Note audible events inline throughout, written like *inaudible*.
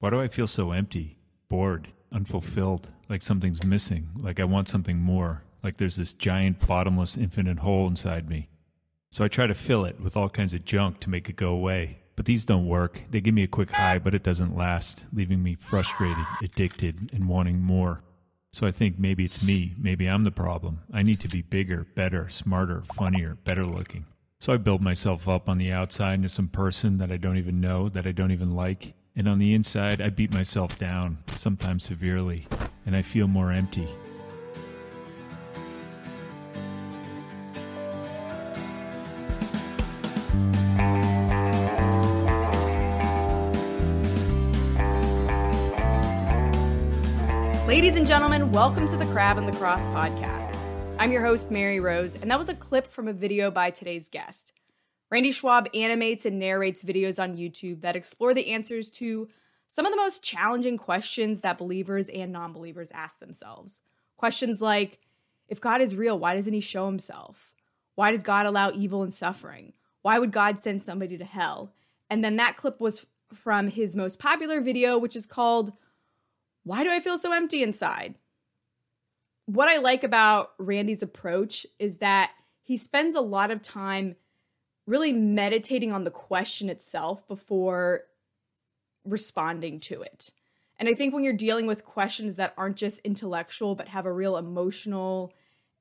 Why do I feel so empty, bored, unfulfilled, like something's missing, like I want something more, like there's this giant, bottomless, infinite hole inside me? So I try to fill it with all kinds of junk to make it go away. But these don't work. They give me a quick high, but it doesn't last, leaving me frustrated, addicted, and wanting more. So I think maybe it's me. Maybe I'm the problem. I need to be bigger, better, smarter, funnier, better looking. So I build myself up on the outside into some person that I don't even know, that I don't even like. And on the inside, I beat myself down, sometimes severely, and I feel more empty. Ladies and gentlemen, welcome to the Crab and the Cross podcast. I'm your host, Mary Rose, and that was a clip from a video by today's guest. Randy Schwab animates and narrates videos on YouTube that explore the answers to some of the most challenging questions that believers and non believers ask themselves. Questions like If God is real, why doesn't he show himself? Why does God allow evil and suffering? Why would God send somebody to hell? And then that clip was from his most popular video, which is called Why Do I Feel So Empty Inside? What I like about Randy's approach is that he spends a lot of time really meditating on the question itself before responding to it. And I think when you're dealing with questions that aren't just intellectual, but have a real emotional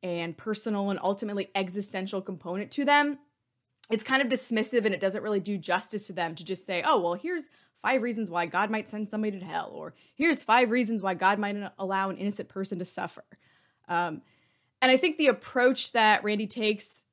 and personal and ultimately existential component to them, it's kind of dismissive and it doesn't really do justice to them to just say, oh, well, here's five reasons why God might send somebody to hell, or here's five reasons why God might allow an innocent person to suffer. Um, and I think the approach that Randy takes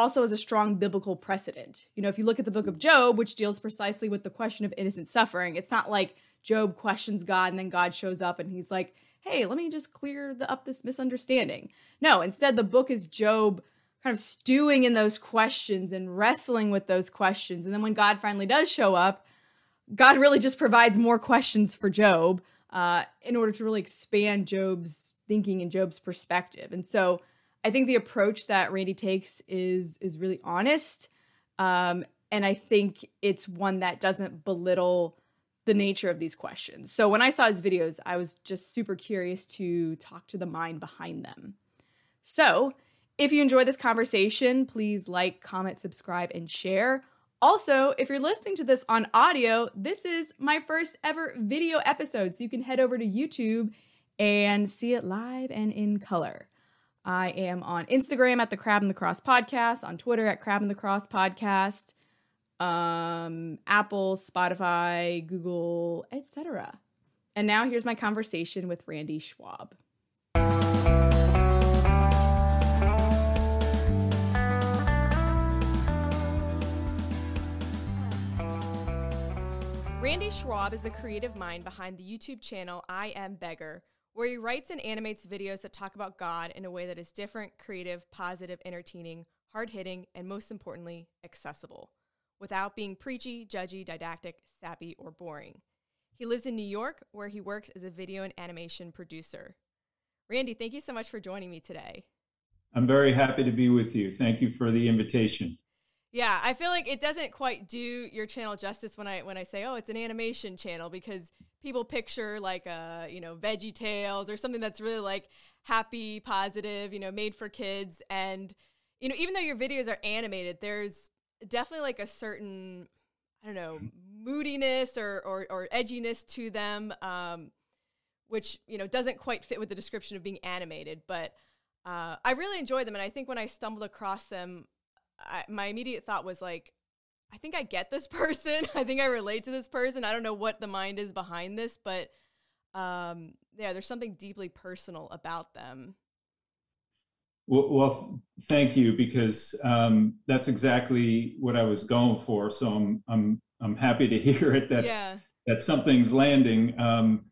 also has a strong biblical precedent. You know, if you look at the book of Job, which deals precisely with the question of innocent suffering, it's not like Job questions God and then God shows up and he's like, hey, let me just clear the, up this misunderstanding. No, instead, the book is Job kind of stewing in those questions and wrestling with those questions. And then when God finally does show up, God really just provides more questions for Job uh, in order to really expand Job's thinking and Job's perspective. And so I think the approach that Randy takes is is really honest, um, and I think it's one that doesn't belittle the nature of these questions. So when I saw his videos, I was just super curious to talk to the mind behind them. So if you enjoy this conversation, please like, comment, subscribe, and share. Also, if you're listening to this on audio, this is my first ever video episode. So you can head over to YouTube and see it live and in color. I am on Instagram at the Crab and the Cross Podcast, on Twitter at Crab and the Cross Podcast, um, Apple, Spotify, Google, etc. And now here's my conversation with Randy Schwab. Randy Schwab is the creative mind behind the YouTube channel I Am Beggar where he writes and animates videos that talk about God in a way that is different, creative, positive, entertaining, hard hitting, and most importantly, accessible, without being preachy, judgy, didactic, sappy, or boring. He lives in New York, where he works as a video and animation producer. Randy, thank you so much for joining me today. I'm very happy to be with you. Thank you for the invitation. Yeah, I feel like it doesn't quite do your channel justice when I when I say, "Oh, it's an animation channel" because people picture like a, you know, Veggie Tales or something that's really like happy, positive, you know, made for kids. And you know, even though your videos are animated, there's definitely like a certain I don't know, *laughs* moodiness or or, or edginess to them um, which, you know, doesn't quite fit with the description of being animated, but uh, I really enjoy them and I think when I stumbled across them I, my immediate thought was like, I think I get this *laughs* person. I think I relate to this person. I don't know what the mind is behind this, but um, yeah, there's something deeply personal about them. Well, well thank you, because um, that's exactly what I was going for. So I'm I'm I'm happy to *laughs* hear it that yeah. that something's landing. Um,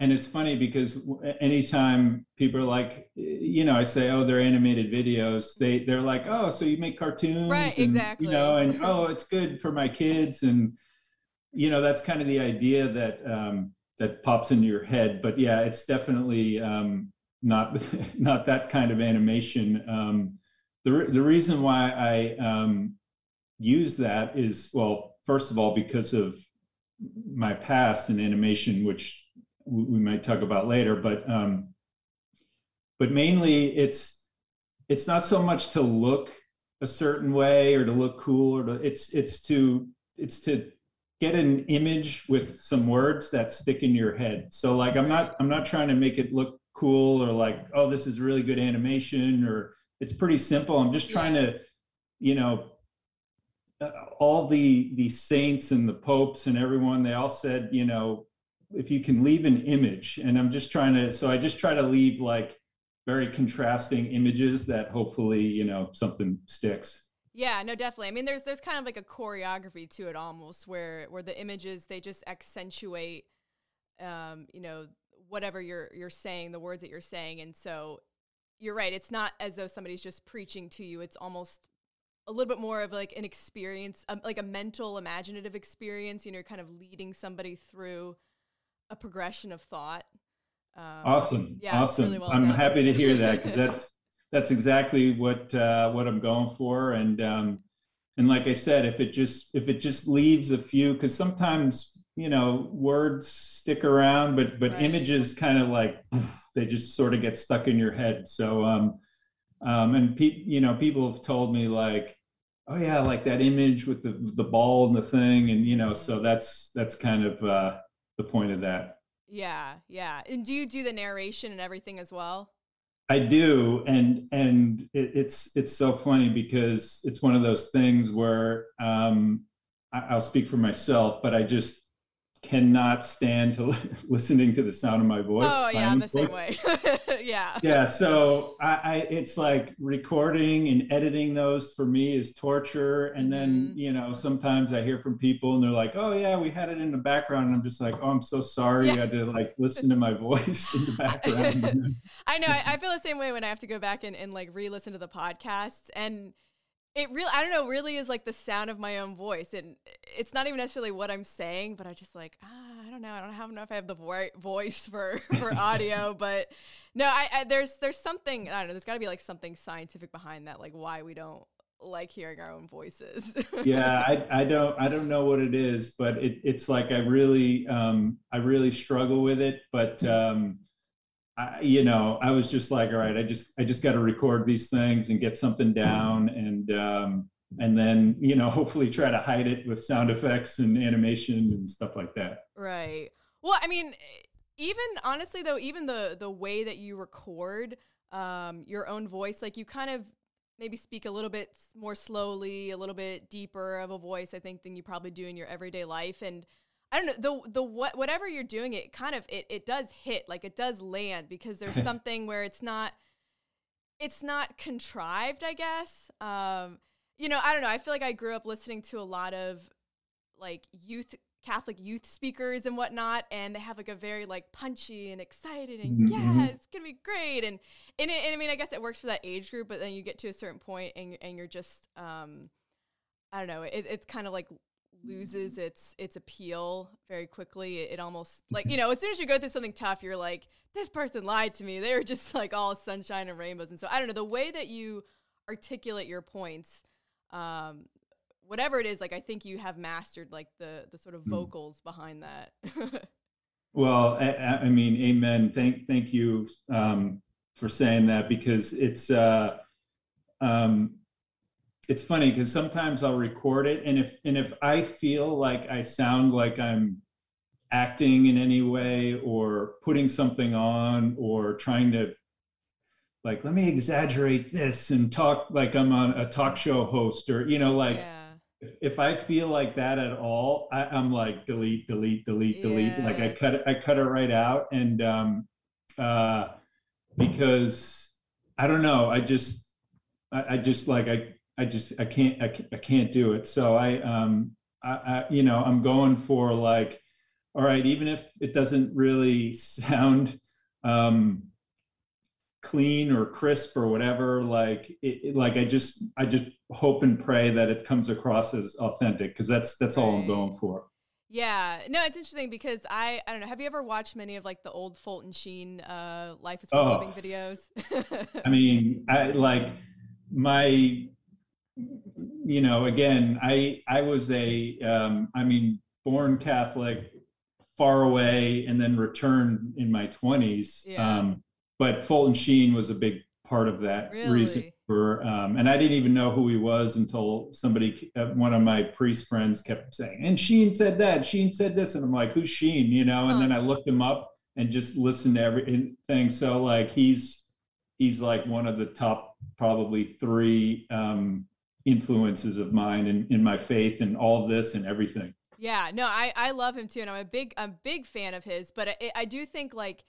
and it's funny because anytime people are like you know i say oh they're animated videos they they're like oh so you make cartoons right and, exactly. you know and *laughs* oh it's good for my kids and you know that's kind of the idea that um, that pops into your head. But yeah it's definitely um, not *laughs* not that kind of animation. Um, the, the reason why i um, use that is well first of all because of my past in animation, which we might talk about later, but um, but mainly it's it's not so much to look a certain way or to look cool or to it's it's to it's to get an image with some words that stick in your head. So like i'm not i'm not trying to make it look cool or like oh this is really good animation or it's pretty simple. I'm just trying to you know uh, all the the saints and the popes and everyone they all said you know if you can leave an image and i'm just trying to so i just try to leave like very contrasting images that hopefully you know something sticks. Yeah no definitely. I mean there's there's kind of like a choreography to it almost where where the images they just accentuate um you know whatever you're you're saying the words that you're saying and so you're right it's not as though somebody's just preaching to you. It's almost a little bit more of like an experience um, like a mental imaginative experience you know kind of leading somebody through a progression of thought um, awesome, yeah, awesome. Really well I'm done. happy to hear that because *laughs* that's that's exactly what uh, what I'm going for. And um, and like I said, if it just if it just leaves a few, because sometimes you know words stick around, but but right. images kind of like *sniffs* they just sort of get stuck in your head. So um, um, and pe- you know people have told me like oh yeah like that image with the the ball and the thing and you know so that's that's kind of uh, the point of that yeah, yeah. And do you do the narration and everything as well? I do, and and it, it's it's so funny because it's one of those things where um, I, I'll speak for myself, but I just cannot stand to *laughs* listening to the sound of my voice. Oh yeah, I'm the voice. same way. *laughs* yeah. Yeah. So I, I, it's like recording and editing those for me is torture. And then mm-hmm. you know sometimes I hear from people and they're like, "Oh yeah, we had it in the background," and I'm just like, "Oh, I'm so sorry. Yeah. You had to like listen to my *laughs* voice in the background." I know. I, I, feel the same way when I have to go back and, and like re-listen to the podcasts and it really i don't know really is like the sound of my own voice and it's not even necessarily what i'm saying but i just like ah, i don't know i don't have enough i have the vo- voice for *laughs* for audio *laughs* but no I, I, there's there's something i don't know there's got to be like something scientific behind that like why we don't like hearing our own voices. Yeah *laughs* I, I don't i don't know what it is but it, it's like i really um i really struggle with it but um I, you know, I was just like, all right, I just, I just got to record these things and get something down, and um, and then you know, *laughs* hopefully try to hide it with sound effects and animation and stuff like that. Right. Well, I mean, even honestly though, even the the way that you record um, your own voice, like you kind of maybe speak a little bit more slowly, a little bit deeper of a voice, I think, than you probably do in your everyday life, and I don't know the the what whatever you're doing it kind of it it does hit like it does land because there's *laughs* something where it's not it's not contrived I guess um you know I don't know I feel like I grew up listening to a lot of like youth Catholic youth speakers and whatnot and they have like a very like punchy and excited and mm-hmm. yeah it's gonna be great and and, it, and I mean I guess it works for that age group but then you get to a certain point and and you're just um I don't know it, it's kind of like loses its its appeal very quickly. It, it, almost like you know, as soon as you go through something tough, you're like, this person lied to me. They're just like all sunshine and rainbows. And so I don't know the way that you articulate your points. Um, whatever it is, like I think you have mastered like the the sort of hmm. vocals behind that. *laughs* well, I, I, mean, amen. Thank thank you um, for saying that because it's. Uh, um, it's funny because sometimes I'll record it, and if and if I feel like I sound like I'm acting in any way or putting something on or trying to like let me exaggerate this and talk like I'm on a talk show host or you know like yeah. if, if I feel like that at all, I, am like delete, delete, delete, yeah. delete. Like I cut it, I cut it right out, and um, uh, because I don't know, I just I, I just like I I just I can't I, can't, I can't do it. So I um I, I you know I'm going for like all right even if it doesn't really sound um clean or crisp or whatever like it, it, like i just i just hope and pray that it comes across as authentic because that's that's all i'm going for. Yeah. No it's interesting because i i don't know have you ever watched many of like the old fulton sheen uh life is worth oh, living videos? *laughs* I mean i like my you know, again, I I was a, um, I mean, born Catholic, far away, and then returned in my 20s. Yeah. Um, but Fulton Sheen was a big part of that reason for, um, and I didn't even know who he was until somebody, uh, one of my priest friends kept saying, and Sheen said that, Sheen said this. And I'm like, who's Sheen? You know, and Huh. then I looked him up and just listened to everything. So like, he's, he's like one of the top probably three um, influences of mine in, in my faith and all this and everything. Yeah, no, I I love him too, and I'm a big I'm a big fan of his. But I, I do think like,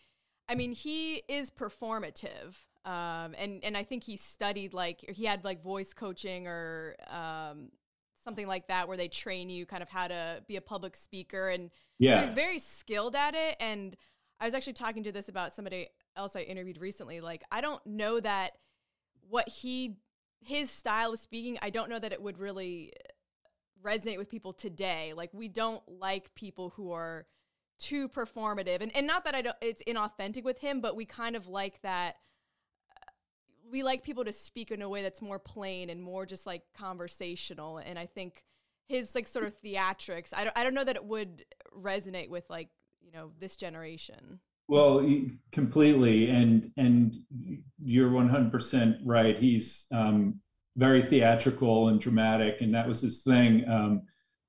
I mean, he is performative, um, and and I think he studied like he had like voice coaching or um something like that where they train you kind of how to be a public speaker, and Yeah. he's very skilled at it. And I was actually talking to this about somebody else I interviewed recently. Like, I don't know that what he his style of speaking, I don't know that it would really resonate with people today. Like we don't like people who are too performative. And and not that I don't it's inauthentic with him, but we kind of like that uh, we like people to speak in a way that's more plain and more just like conversational and I think his like sort of theatrics, I don't, I don't know that it would resonate with like, you know, this generation. Well, completely, and and you're 100% right. He's um, very theatrical and dramatic, and that was his thing. Um,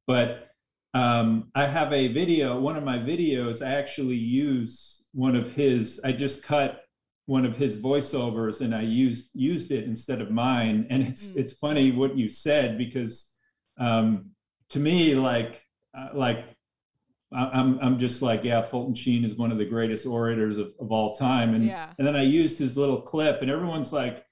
but um, I have a video. One of my videos, I actually use one of his. I just cut one of his voiceovers, and I used used it instead of mine. And it's Mm. it's funny what you said because um, to me, like uh, like I'm I'm just like, yeah, Fulton Sheen is one of the greatest orators of, of all time. And Yeah. and then I used his little clip, and everyone's like,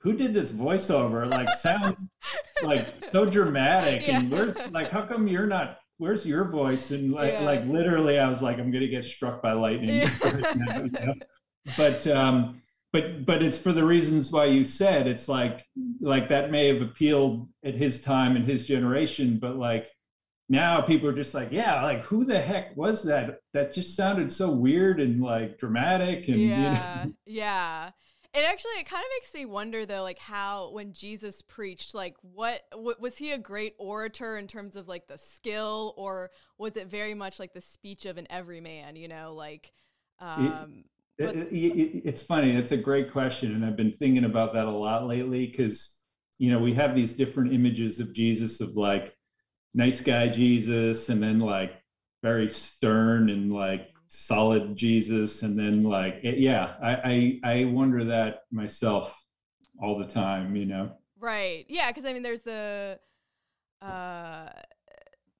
who did this voiceover? Like sounds *laughs* like so dramatic. And where's like how come you're not where's your voice? And like Yeah. like literally I was like, I'm gonna get struck by lightning. Yeah. *laughs* right now, you know? But um but but it's for the reasons why you said it's like like that may have appealed at his time and his generation, but like now people are just like, yeah, like who the heck was that? That just sounded so weird and like dramatic and yeah you know. yeah it actually it kind of makes me wonder though like how when jesus preached like what w- was he a great orator in terms of like the skill or was it very much like the speech of an everyman you know like um It- it- it- it's funny. It's a great question, and I've been thinking about that a lot lately because you know we have these different images of Jesus of like nice guy Jesus, and then like very stern and like solid Jesus, and then like it- yeah, I, I I wonder that myself all the time. You know. Right. Yeah, because I mean, there's the uh,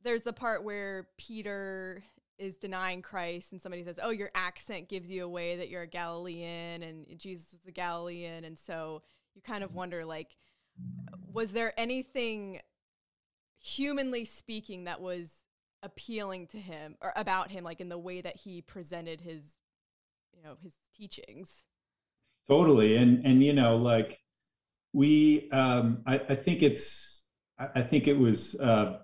there's the part where Peter is denying Christ, and somebody says, "Oh, your accent gives you away that you're a Galilean," and Jesus was a Galilean, and so you kind of wonder, like, was there anything humanly speaking that was appealing to him or about him, like in the way that he presented his, you know, his teachings? totally and and you know like we um i, I think it's I, think it was uh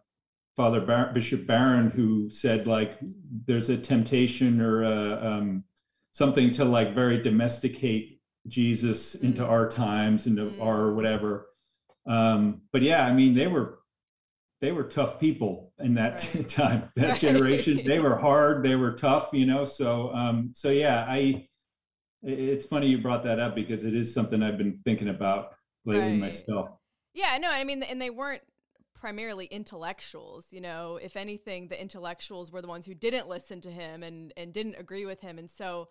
father Bar- bishop barron who said like there's a temptation or a, um something to like very domesticate jesus into Mm. our times into Mm. our whatever um but yeah i mean they were they were tough people in that *laughs* Right. time that Right. generation they were *laughs* hard they were tough you know so um so yeah i it's funny you brought that up because it is something I've been thinking about lately Right. myself. Yeah, no, I mean, and they weren't primarily intellectuals. You know, if anything, the intellectuals were the ones who didn't listen to him and and didn't agree with him. And so,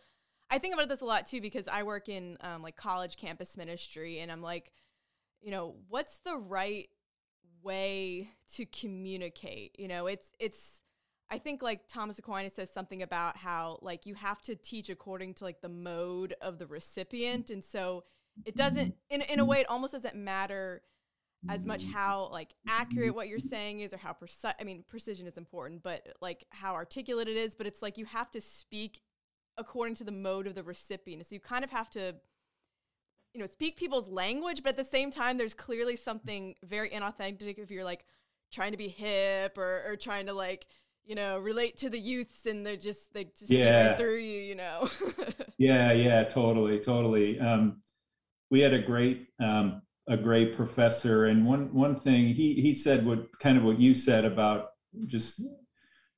I think about this a lot too because I work in um, like college campus ministry, and I'm like, you know, what's the right way to communicate? You know, it's it's. I think like Thomas Aquinas says something about how like you have to teach according to like the mode of the recipient, and so it doesn't in in a way it almost doesn't matter as much how like accurate what you're saying is or how precise i mean precision is important but like how articulate it is but it's like you have to speak according to the mode of the recipient so you kind of have to you know speak people's language but at the same time there's clearly something very inauthentic if you're like trying to be hip or, or trying to like you know relate to the youths and they're just they just Yeah. through you you know *laughs* Yeah, yeah, totally, totally. Um, we had a great um, a great professor, and one one thing he he said what kind of what you said about just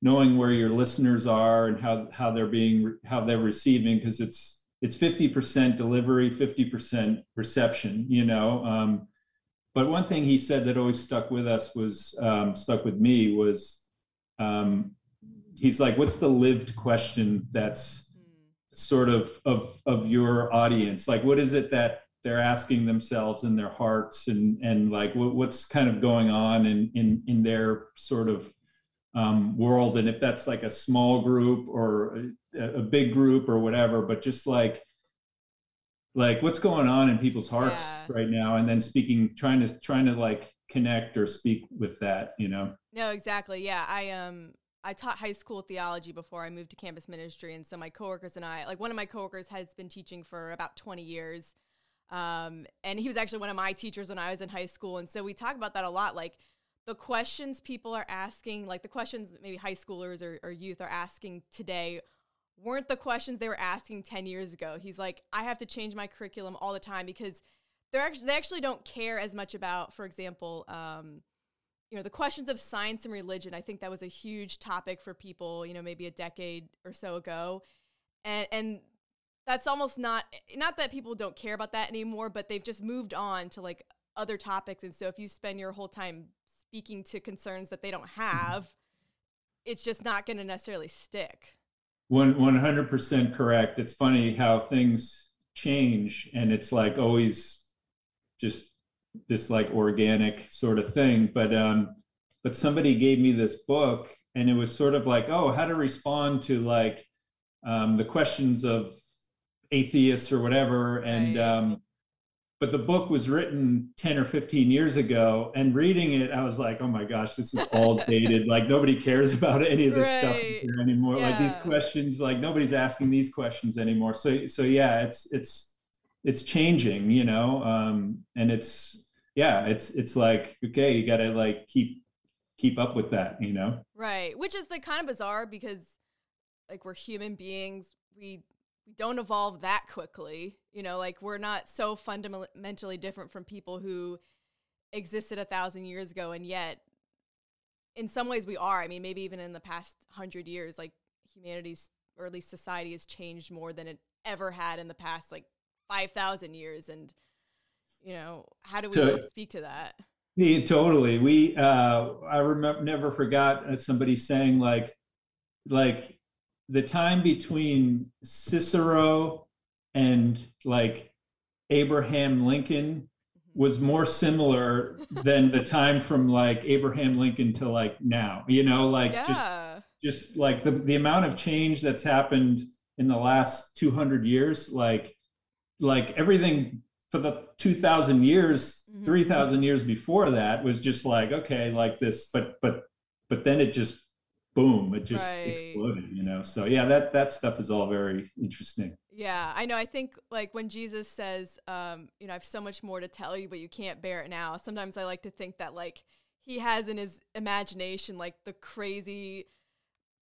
knowing where your listeners are and how how they're being how they're receiving because it's it's 50% delivery 50% reception you know um, but one thing he said that always stuck with us was um, stuck with me was um, he's like what's the lived question that's sort of of of your audience? Like what is it that they're asking themselves in their hearts and and like what, what's kind of going on in in in their sort of um, world and if that's like a small group or a, a, big group or whatever but just like like what's going on in people's hearts yeah. right now and then speaking trying to trying to like connect or speak with that you know no exactly yeah i um I taught high school theology before I moved to campus ministry. And so my coworkers and I, like one of my coworkers has been teaching for about 20 years. Um, and he was actually one of my teachers when I was in high school. And so we talk about that a lot. Like the questions people are asking, like the questions maybe high schoolers or, or youth are asking today weren't the questions they were asking 10 years ago. He's like, I have to change my curriculum all the time because they're actually, they actually don't care as much about, for example, um, you know the questions of science and religion. I think that was a huge topic for people you know maybe a decade or so ago. And and that's almost not not that people don't care about that anymore but they've just moved on to like other topics. And so if you spend your whole time speaking to concerns that they don't have it's just not going to necessarily stick one 100% correct it's funny how things change and it's like always just this like organic sort of thing. But um, but somebody gave me this book, and it was sort of like, oh, how to respond to like um, the questions of atheists or whatever. And right. um, but the book was written 10 or 15 years ago and reading it i was like oh my gosh this is all *laughs* dated like nobody cares about any of this right. stuff anymore yeah. like these questions like nobody's asking these questions anymore so so yeah it's it's it's changing you know um and it's yeah, it's it's like okay, you got to like keep keep up with that, you know? Right. Which is like kind of bizarre because like we're human beings, we we don't evolve that quickly. You know, like we're not so fundamentally different from people who existed a thousand years ago, and yet, in some ways, we are. I mean, maybe even in the past hundred years, like humanity's or at least society has changed more than it ever had in the past like five thousand years, and you know how do we to, speak to that yeah, totally we uh i remember never forgot uh, somebody saying like like the time between cicero and like abraham lincoln was more similar than the time from like abraham lincoln to like now you know like yeah. just just like the, the amount of change that's happened in the last 200 years like like everything for the 2000 years mm-hmm. 3000 years before that was just like okay like this but but but then it just boom it just right. exploded you know so yeah that that stuff is all very interesting yeah i know i think like when jesus says um you know i have so much more to tell you but you can't bear it now sometimes i like to think that like he has in his imagination like the crazy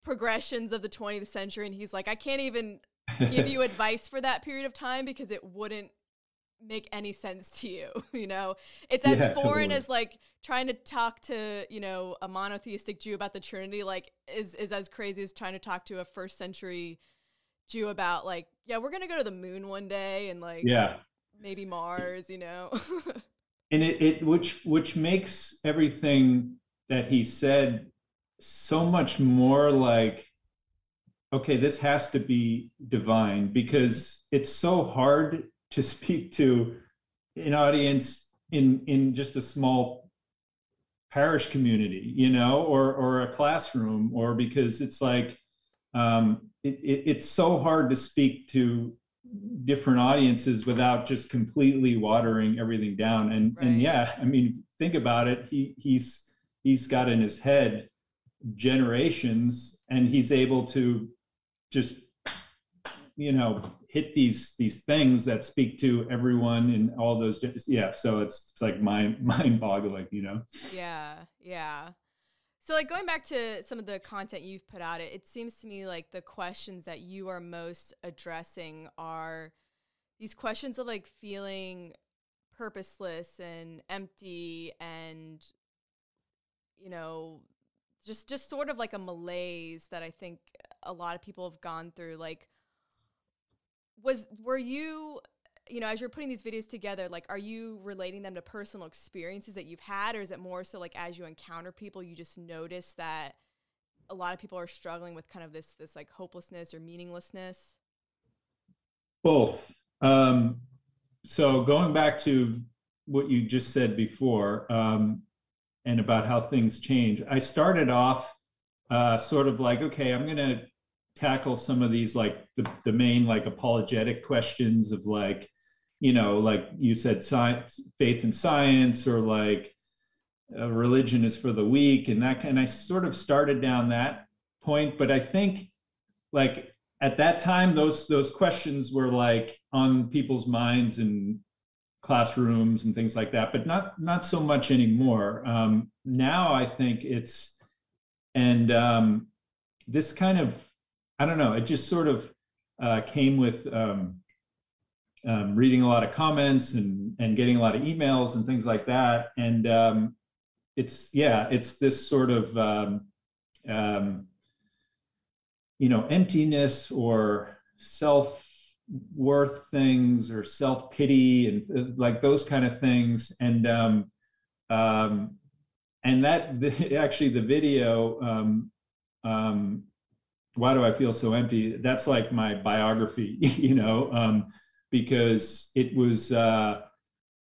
progressions of the 20th century and he's like i can't even give you *laughs* advice for that period of time because it wouldn't make any sense to you *laughs* you know? It's as yeah, foreign totally. as like trying to talk to you know a monotheistic jew about the trinity like is is as crazy as trying to talk to a first century jew about like yeah we're gonna go to the moon one day and like yeah. maybe mars you know? *laughs* And it, it which which makes everything that he said so much more like okay this has to be divine because it's so hard *laughs* to speak to an audience in in just a small parish community you know or or a classroom or because it's like um, it, it, it's so hard to speak to different audiences without just completely watering everything down and right. and yeah i mean think about it he he's he's got in his head generations and he's able to just you know hit these these things that speak to everyone and all those yeah so it's it's like mind *laughs* mind boggling you know yeah yeah so like going back to some of the content you've put out it, it seems to me like the questions that you are most addressing are these questions of like feeling purposeless and empty and you know just just sort of like a malaise that I think a lot of people have gone through. Like, was were you you know, as you're putting these videos together, like, are you relating them to personal experiences that you've had, or is it more so like as you encounter people, you just notice that a lot of people are struggling with kind of this this like hopelessness or meaninglessness? Both. Um, so going back to what you just said before, um, and about how things change, I started off uh, sort of like, okay, I'm going to tackle some of these like the, the main like apologetic questions of like you know like you said science faith and science or like uh, religion is for the weak and that and i sort of started down that point but i think like at that time those those questions were like on people's minds in classrooms and things like that but not not so much anymore. Um, now i think it's and um, this kind of I don't know. It just sort of uh, came with um, um, reading a lot of comments and and getting a lot of emails and things like that. And um, it's yeah, it's this sort of um, um, you know emptiness or self worth things or self pity and uh, like those kind of things. And um, and that the, *laughs* actually the video why do I feel so empty? That's like my biography, *laughs* you know, um, because it was, uh,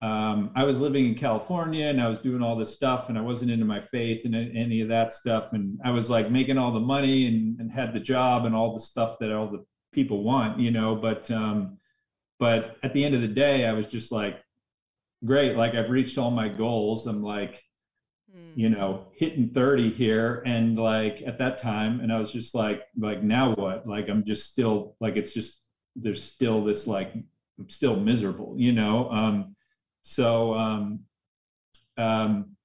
um, I was living in California and I was doing all this stuff and I wasn't into my faith and any of that stuff. And I was like making all the money and, and had the job and all the stuff that all the people want, you know, but, um, but at the end of the day, I was just like, great. Like I've reached all my goals. I'm like, mm. you know, hitting 30 here. And like at that time, and I was just like, like, now what? Like, I'm just still like, it's just, there's still this like, I'm still miserable, you know? Um, so, um, um,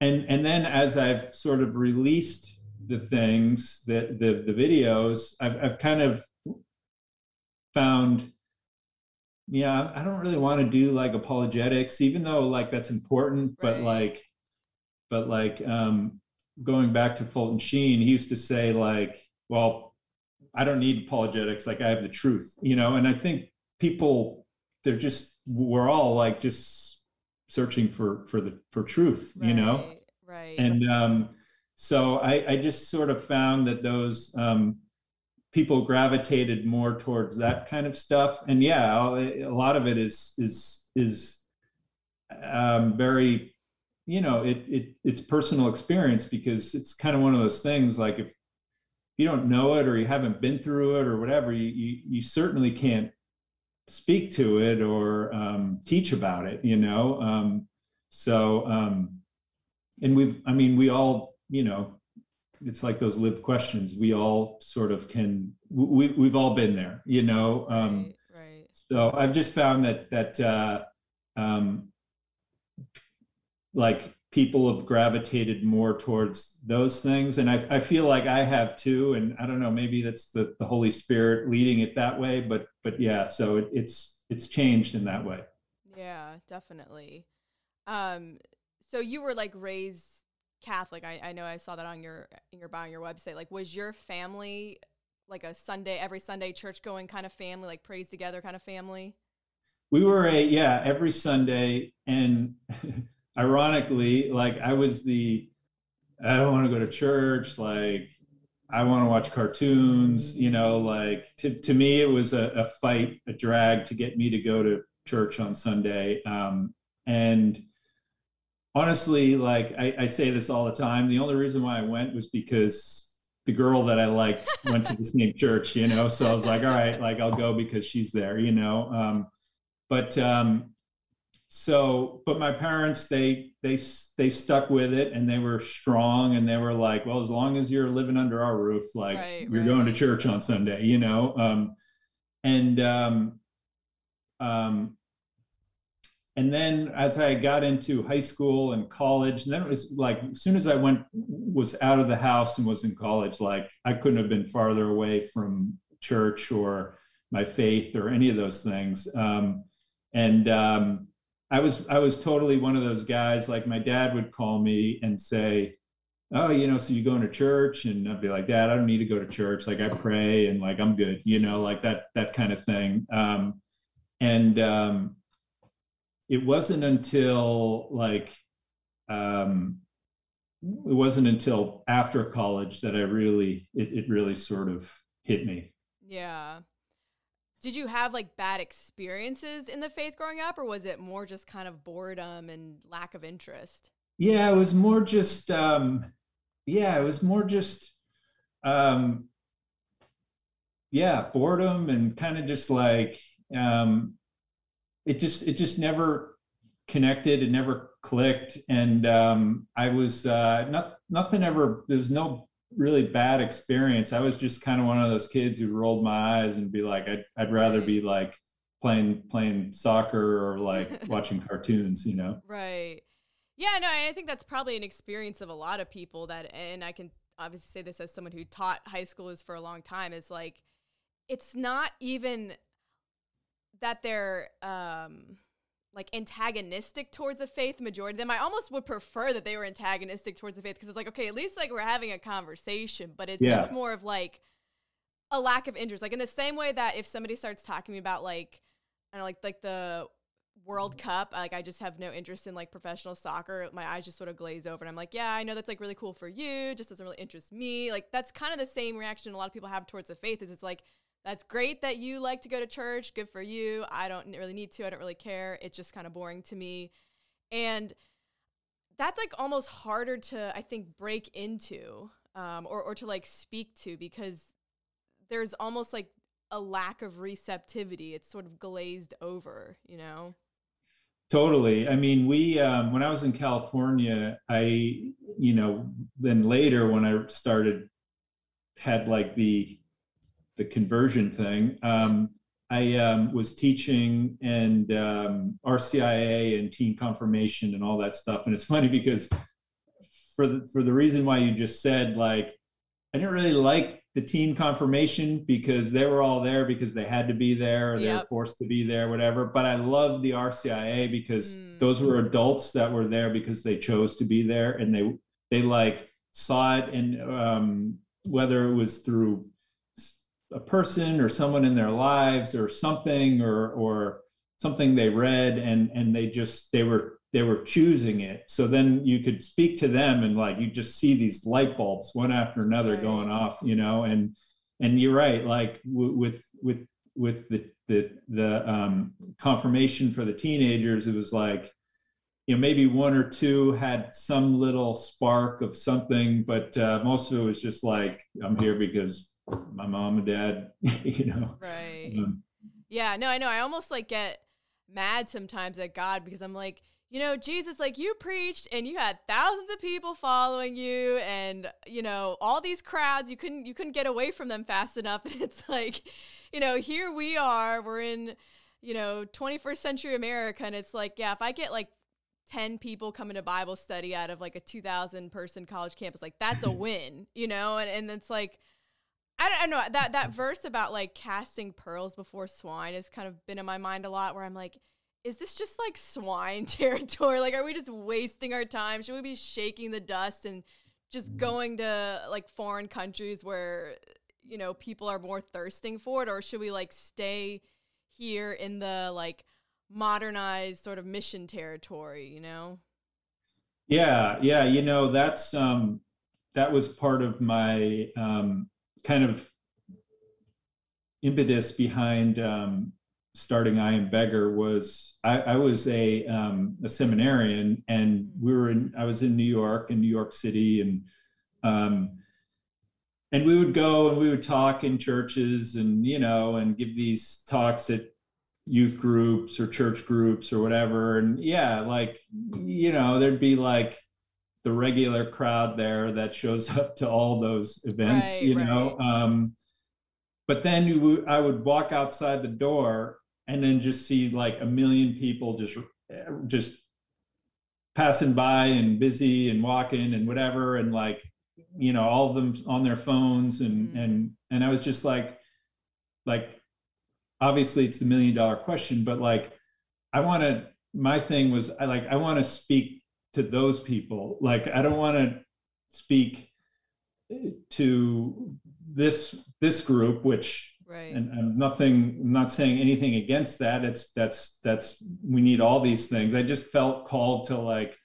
and, and then as I've sort of released the things that the, the videos, I've, I've kind of found, yeah, I don't really want to do like apologetics, even though like that's important, right. but like but like um, going back to Fulton Sheen, he used to say like, well, I don't need apologetics. Like I have the truth, you know? And I think people, they're just, we're all like just searching for, for the, for truth, right, you know? Right. And um, so I, I just sort of found that those, um, people gravitated more towards that kind of stuff. And yeah, a lot of it is, is, is um, very you know it, it it's personal experience because it's kind of one of those things like if you don't know it or you haven't been through it or whatever you you, you certainly can't speak to it or um, teach about it you know? Um, so um, and we've i mean we all you know it's like those live questions. We all sort of can we, we've all been there you know? Um, right, right. so i've just found that that uh, um, like people have gravitated more towards those things. And I, I feel like i have too. And i don't know maybe that's the, the holy spirit leading it that way but but yeah so it, it's it's changed in that way. Yeah definitely. Um so you were like raised catholic. I, I know i saw that on your in your bio on your website. Like was your family like a sunday every sunday church going kind of family like praise together kind of family? We were a yeah every sunday. And *laughs* ironically, like I was the, I don't want to go to church. Like I want to watch cartoons. You know, like to to me, it was a, a fight, a drag to get me to go to church on Sunday. Um, and honestly, like I, I say this all the time. The only reason why I went was because the girl that I liked went to the *laughs* same church, you know. So I was like, all right, like I'll go because she's there, you know. Um, but um, so but my parents they they they stuck with it and they were strong and they were like well as long as you're living under our roof like right, you're right. going to church on sunday you know um and um um and then as i got into high school and college and then it was like as soon as i went was out of the house and was in college like i couldn't have been farther away from church or my faith or any of those things um and um I was I was totally one of those guys. Like my dad would call me and say, oh, you know, so you going to church? And I'd be like, Dad, I don't need to go to church. Like I pray and like I'm good, you know, like that that kind of thing. Um, and um, it wasn't until like um, it wasn't until after college that I really it, it really sort of hit me. Yeah. Did you have like bad experiences in the faith growing up, or was it more just kind of boredom and lack of interest? Yeah, it was more just um, yeah, it was more just um, yeah, boredom and kind of just like um, it just it just never connected. It never clicked, and um, I was uh, nothing. Nothing ever. There was no really bad experience. I was just kind of one of those kids who rolled my eyes and be like, I'd I'd rather be like playing playing soccer or like *laughs* watching cartoons, you know? Right. Yeah, no, I think that's probably an experience of a lot of people that, and I can obviously say this as someone who taught high schoolers for a long time, is like, it's not even that they're um, like antagonistic towards the faith. Majority of them, I almost would prefer that they were antagonistic towards the faith because it's like, okay, at least like we're having a conversation, but it's yeah. just more of like a lack of interest. Like in the same way that if somebody starts talking to me about like, I don't know, like like the World mm-hmm. Cup, like I just have no interest in like professional soccer. My eyes just sort of glaze over, and I'm like, yeah, I know that's like really cool for you, just doesn't really interest me. Like that's kind of the same reaction a lot of people have towards the faith. Is it's like that's great that you like to go to church. Good for you. I don't really need to. I don't really care. It's just kind of boring to me, and that's like almost harder to I think break into um, or or to like speak to because there's almost like a lack of receptivity. It's sort of glazed over, you know. Totally. I mean, we um, when I was in California, I you know then later when I started had like the the conversion thing. Um, I um, was teaching and um, RCIA and teen confirmation and all that stuff. And it's *laughs* funny because for the, for the reason why you just said, like, I didn't really like the teen confirmation because they were all there because they had to be there or they were forced to be there, whatever. But I love the RCIA because mm. those were adults that were there because they chose to be there and they they like saw it and um, whether it was through a person or someone in their lives or something or or something they read and and they just they were they were choosing it. So then you could speak to them and like you just see these light bulbs one after another right. going off, you know, and and you're right, like w- with with with the the the um, confirmation for the teenagers, it was like you know maybe one or two had some little spark of something, but uh, most of it was just like I'm here because my mom and dad, *laughs* you know. Right. Um, yeah. No, I know. I almost like get mad sometimes at God because I'm like you know, Jesus, like you preached and you had thousands of people following you and, you know, all these crowds, you couldn't, you couldn't get away from them fast enough. *laughs* And it's like, you know, here we are, we're in, you know, 21st century America. And it's like, yeah, if I get like 10 people coming to Bible study out of like a 2000 person college campus, like that's a *laughs* win, you know? And, and it's like, I don't, I don't know that, that verse about like casting pearls before swine has kind of been in my mind a lot where I'm like, is this just like swine *laughs* territory? Like, are we just wasting our time? Should we be shaking the dust and just mm. going to like foreign countries where, you know, people are more thirsting for it? Or should we like stay here in the like modernized sort of mission territory, you know? Yeah, yeah. You know, that's, um, that was part of my um, kind of impetus behind um, starting I Am Beggar was I, I was a um, a seminarian and we were in I was in New York in New York City and um, and we would go and we would talk in churches and you know and give these talks at youth groups or church groups or whatever. And yeah like you know there'd be like the regular crowd there that shows up to all those events right, you know um, but then you, I would walk outside the door and then just see like a million people just just passing by and busy and walking and whatever and like you know all of them on their phones and mm. and and I was just like like obviously it's the million dollar question but like I want to my thing was I like I want to speak to those people like I don't want to speak eh, to this this group, which right. and, and nothing I'm not saying anything against that. It's that's that's we need all these things. I just felt called to like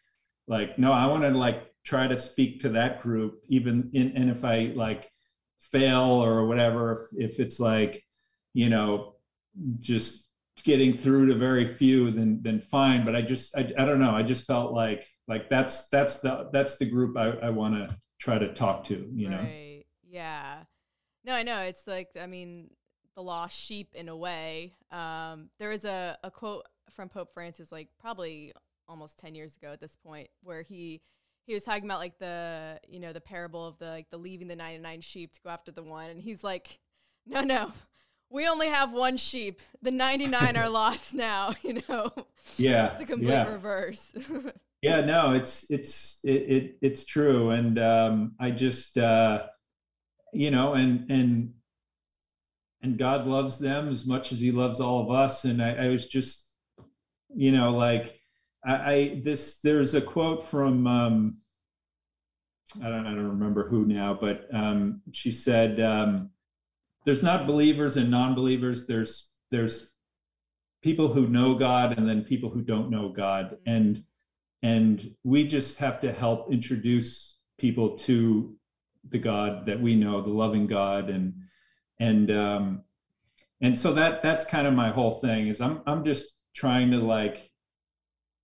like no, I want to like try to speak to that group, even in and if I like fail or whatever, if, if it's like, you know, just getting through to very few, then then fine. But I just I, I don't know. I just felt like like that's that's the that's the group I, I want to try to talk to, you know. Right. Yeah. No, I know. It's like I mean, the lost sheep in a way. Um, there is a, a quote from Pope Francis, like probably almost ten years ago at this point, where he he was talking about like the you know the parable of the like the leaving the 99 sheep to go after the one and he's like no no we only have one sheep the 99 are *laughs* lost now *laughs* you know yeah it's the complete yeah. reverse *laughs* yeah no it's it's it, it it's true. And um i just uh you know and and and god loves them as much as he loves all of us. And i, I was just you know like I, I this there's a quote from um, I don't I don't remember who now, but um, she said um, there's not believers and non-believers. There's there's people who know God and then people who don't know God, and and we just have to help introduce people to the God that we know, the loving God, and and um, and so that that's kind of my whole thing is I'm I'm just trying to like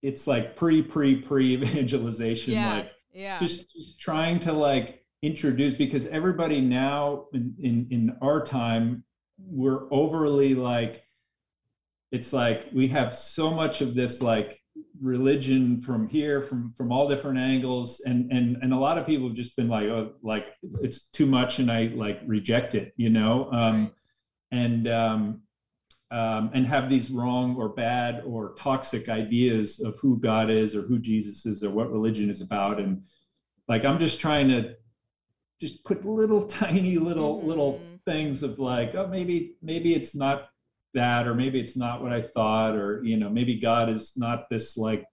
it's like pre pre pre evangelization yeah, like yeah. just, trying to like introduce because everybody now in, in in our time we're overly like it's like we have so much of this like religion from here from from all different angles and and and a lot of people have just been like oh like it's too much and i like reject it you know um and um um, and have these wrong or bad or toxic ideas of who God is or who Jesus is or what religion is about. And like, I'm just trying to just put little *laughs* tiny little mm-hmm. little things of like, oh, maybe maybe it's not that, or maybe it's not what I thought, or you know, maybe God is not this like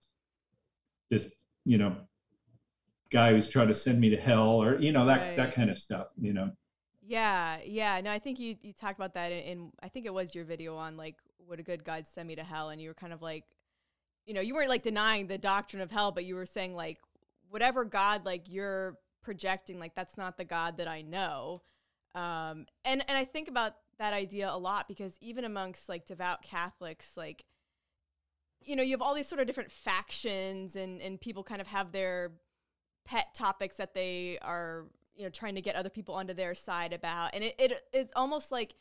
this you know guy who's trying to send me to hell, or you know that right. that kind of stuff. You know. Yeah, yeah. No, I think you you talked about that in, in, I think it was your video on like would a good God send me to hell and you were kind of like you know, you weren't like denying the doctrine of hell, but you were saying like whatever God like you're projecting like that's not the God that I know. Um and and I think about that idea a lot because even amongst like devout Catholics like you know, you have all these sort of different factions and and people kind of have their pet topics that they are you know trying to get other people onto their side about. And it, it is almost like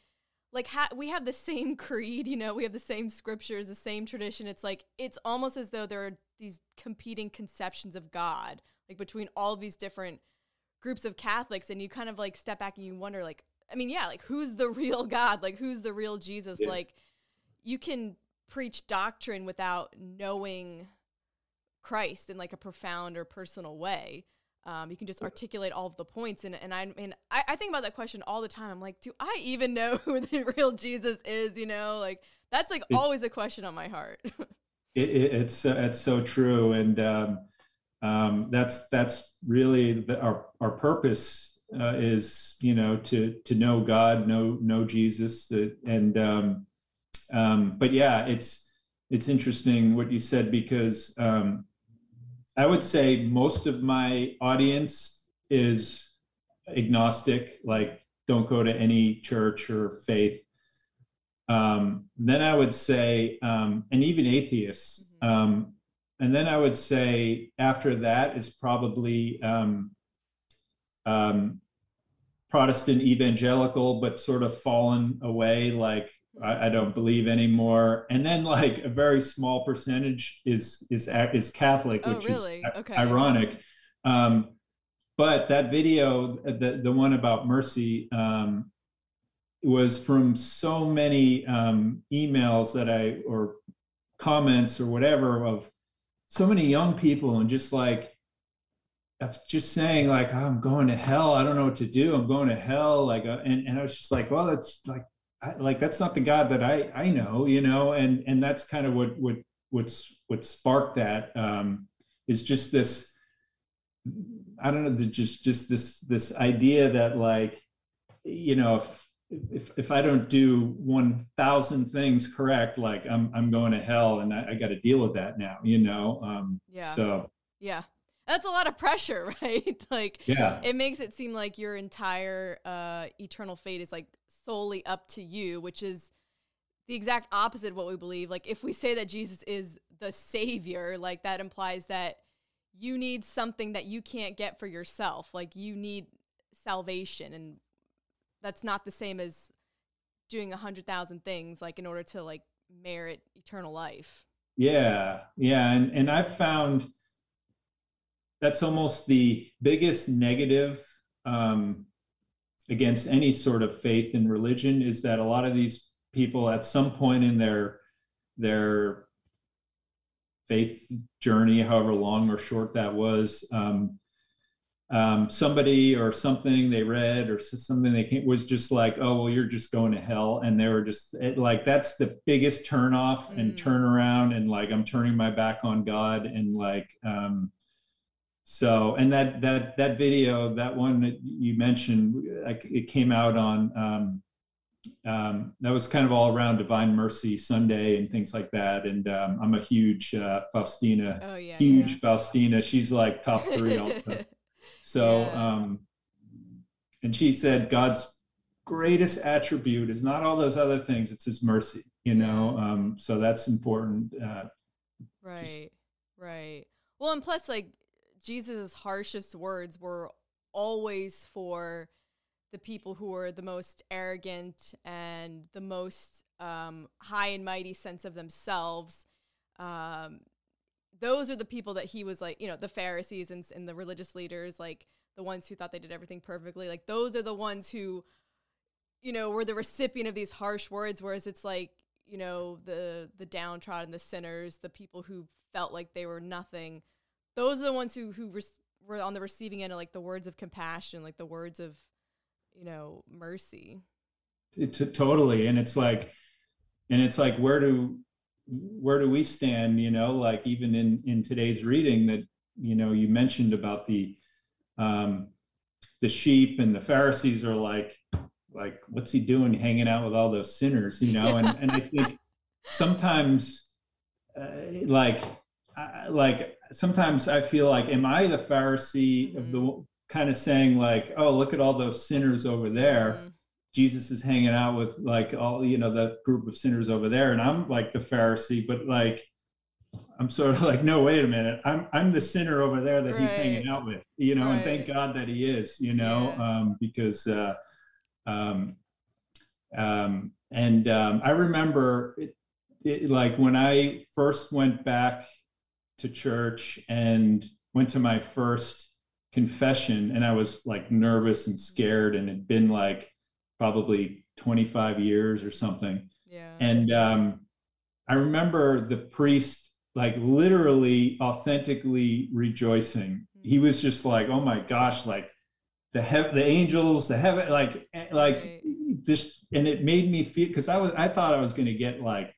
like ha- we have the same *laughs* creed you know we have the same scriptures the same tradition. It's like it's almost as though there are these competing conceptions of god like between all of these different groups of catholics. And you kind of like step back and you wonder like i mean yeah like who's the *laughs* real god like who's the real jesus yeah. like you can preach doctrine without knowing christ in like a profound or personal way um, you can just articulate all of the points. And, and I mean, I, I think about that question all the time. I'm like, do I even know *laughs* who the real Jesus is? You know, like that's like it, always a question on my heart. *laughs* it, it, it's, uh, it's so true. And um, um, that's, that's really the, our, our purpose uh, is, you know, to, to know God, know, know Jesus. Uh, and, um, um, but yeah, it's, it's interesting what you said because um, I would say most of my audience is agnostic, like don't go to any church or faith. Um, then I would say, um, and even atheists. Mm-hmm. Um, and then I would say after that is probably um, Protestant evangelical, but sort of fallen away, like I, I, don't believe anymore. And then like a very small percentage is is is Catholic, oh, which really? is okay. ironic. Um, but that video, the the one about mercy, um, was from so many um, emails that I or comments or whatever of so many young people and just like just saying like oh, I'm going to hell. I don't know what to do. I'm going to hell. Like, uh, and and I was just like, well, that's like I, like that's not the God that I I know, you know, and and that's kind of what what what's what sparked that um, is just this I don't know, just just this this idea that like, you know, if if if I don't do one thousand things correct, like I'm I'm going to hell, and I, I got to deal with that now, you know. Um, yeah. So yeah, that's a lot of pressure, *laughs* right? like, yeah, it makes it seem like your entire uh, eternal fate is like solely up to you, which is the exact opposite of what we believe. Like, if we say that Jesus is the savior, like that implies that you need something that you can't get for yourself. Like you need salvation and that's not the same as doing a hundred thousand things like in order to like merit eternal life. Yeah. Yeah. And and I've found that's almost the biggest negative um, against any sort of faith and religion is that a lot of these people at some point in their their faith journey, however long or short that was. Um, um, somebody or something they read or something they came, was just like, oh, well, you're just going to hell. And they were just it, like, that's the biggest turnoff mm. and turnaround. And like, I'm turning my back on God. And like, um, so, and that, that, that video, that one that you mentioned, it came out on, um, um, that was kind of all around Divine Mercy Sunday and things like that. And um, I'm a huge uh, Faustina, oh, yeah, huge yeah. Faustina. She's like top three also. *laughs* So, Yeah. um, and she said God's greatest attribute is not all those other things; it's His mercy. You know, um, so that's important. Uh, Right. Right. Well, and plus, like, Jesus' harshest words were always for the people who were the most arrogant and the most um, high and mighty sense of themselves. Um, those are the people that he was like, you know, the Pharisees and, and the religious leaders, like the ones who thought they did everything perfectly. Like, those are the ones who, you know, were the recipient of these harsh words. Whereas it's like, you know, the the downtrodden, the sinners, the people who felt like they were nothing. Those are the ones who who res- were on the receiving end of like the words of compassion, like the words of, you know, mercy. it's totally, and it's like, and it's like, where do where do we stand? You know, like even in in today's reading that you know you mentioned about the um, the sheep and the Pharisees are like like what's he doing hanging out with all those sinners? You know, and and I think *laughs* sometimes uh, like I, like sometimes I feel like am I the Pharisee of the kind of saying like oh look at all those sinners over there. Mm, Jesus is hanging out with like all you know the group of sinners over there, and I'm like the Pharisee, but like I'm sort of *laughs* like, no, wait a minute, I'm I'm the sinner over there that he's hanging out with, you know, and thank God that he is, you know, Yeah. um, because uh, um, um, and um, I remember it, it, like when I first went back to church and went to my first confession, and I was like nervous and scared, and it'd been like probably 25 years or something. yeah. And um, I remember the priest like literally authentically rejoicing. He was just like, "Oh my gosh!" Like the hev- the angels, the heaven, like like this, and it made me feel because I was I thought I was going to get like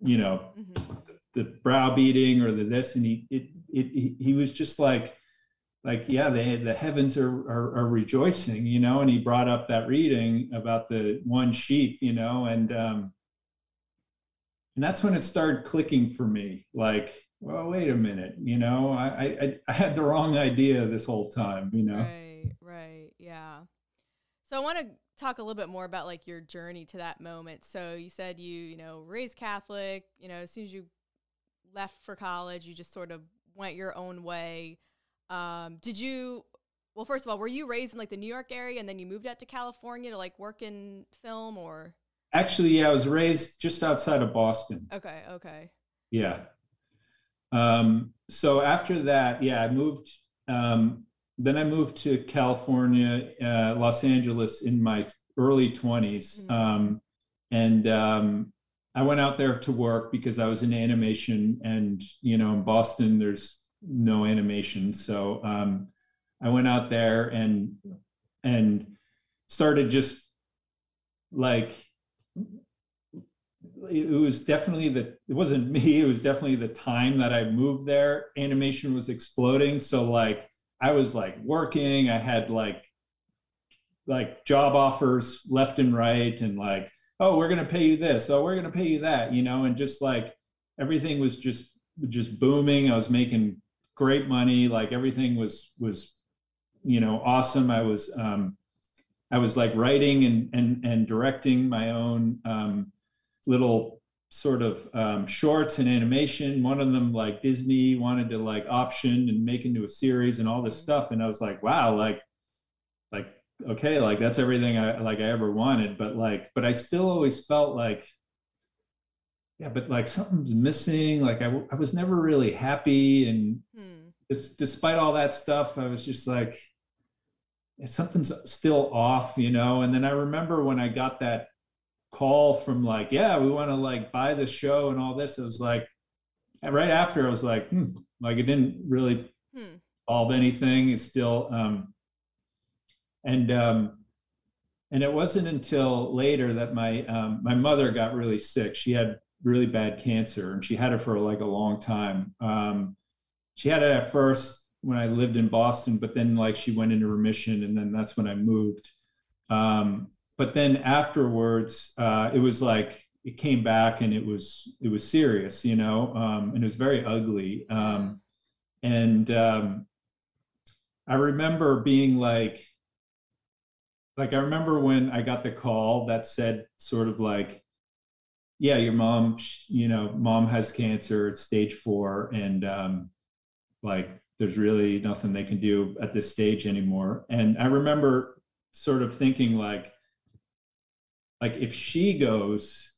Right. Mhm. The browbeating or the this, and he it, it he, was just like like yeah the the heavens are, are are rejoicing you know and he brought up that reading about the one sheep you know and um and that's when it started clicking for me like well wait a minute you know i i i had the wrong idea this whole time you know Right, right. Yeah. So I want to talk a little bit more about like your journey to that moment. So you said you, you know, raised Catholic, you know, as soon as you left for college, you just sort of went your own way. Um, did you well, first of all, were you raised in like the New York area and then you moved out to California to like work in film or actually yeah i was raised just outside of boston Okay, okay. Yeah. Um, so after that, yeah, I moved. Um, then I moved to California, uh, Los Angeles in my early 20s. Mhm. Um, and um, I went out there to work because I was in animation. And, you know, in Boston, there's no animation. So um, I went out there and, and started just like it was definitely the it wasn't *laughs* me it was definitely the time that i moved there animation was exploding so like I was like working. I had like like job offers left and right, and like, oh, we're gonna pay you this. Oh, we're gonna pay you that. You know, and just like everything was just just booming. I was making great money. Like everything was was you know awesome. I was um, I was like writing and and and directing my own um, little sort of um, shorts and animation. One of them, like Disney, wanted to like option and make into a series and all this stuff. And I was like, wow, like, like okay, like that's everything I like I ever wanted. But like, but I still always felt like, yeah, but like something's missing. Like I, I was never really happy, and hmm. it's despite all that stuff, I was just like. Something's still off, you know. And then I remember when I got that call from like, yeah, we want to like buy the show and all this. It was like, right after I was like, hmm, like it didn't really hmm. solve anything. It's still, um, and, um, and it wasn't until later that my, um, my mother got really sick. She had really bad cancer and she had it for like a long time. Um, she had it at first when I lived in Boston, but then like she went into remission and then that's when I moved. Um, but then afterwards, uh, it was like it came back and it was it was serious, you know, um, and it was very ugly. Um, and um, I remember being like, like I remember when I got the call that said sort of like, yeah, your mom, you know, mom has cancer, it's stage four, and um, like there's really nothing they can do at this stage anymore. And I remember sort of thinking like like if she goes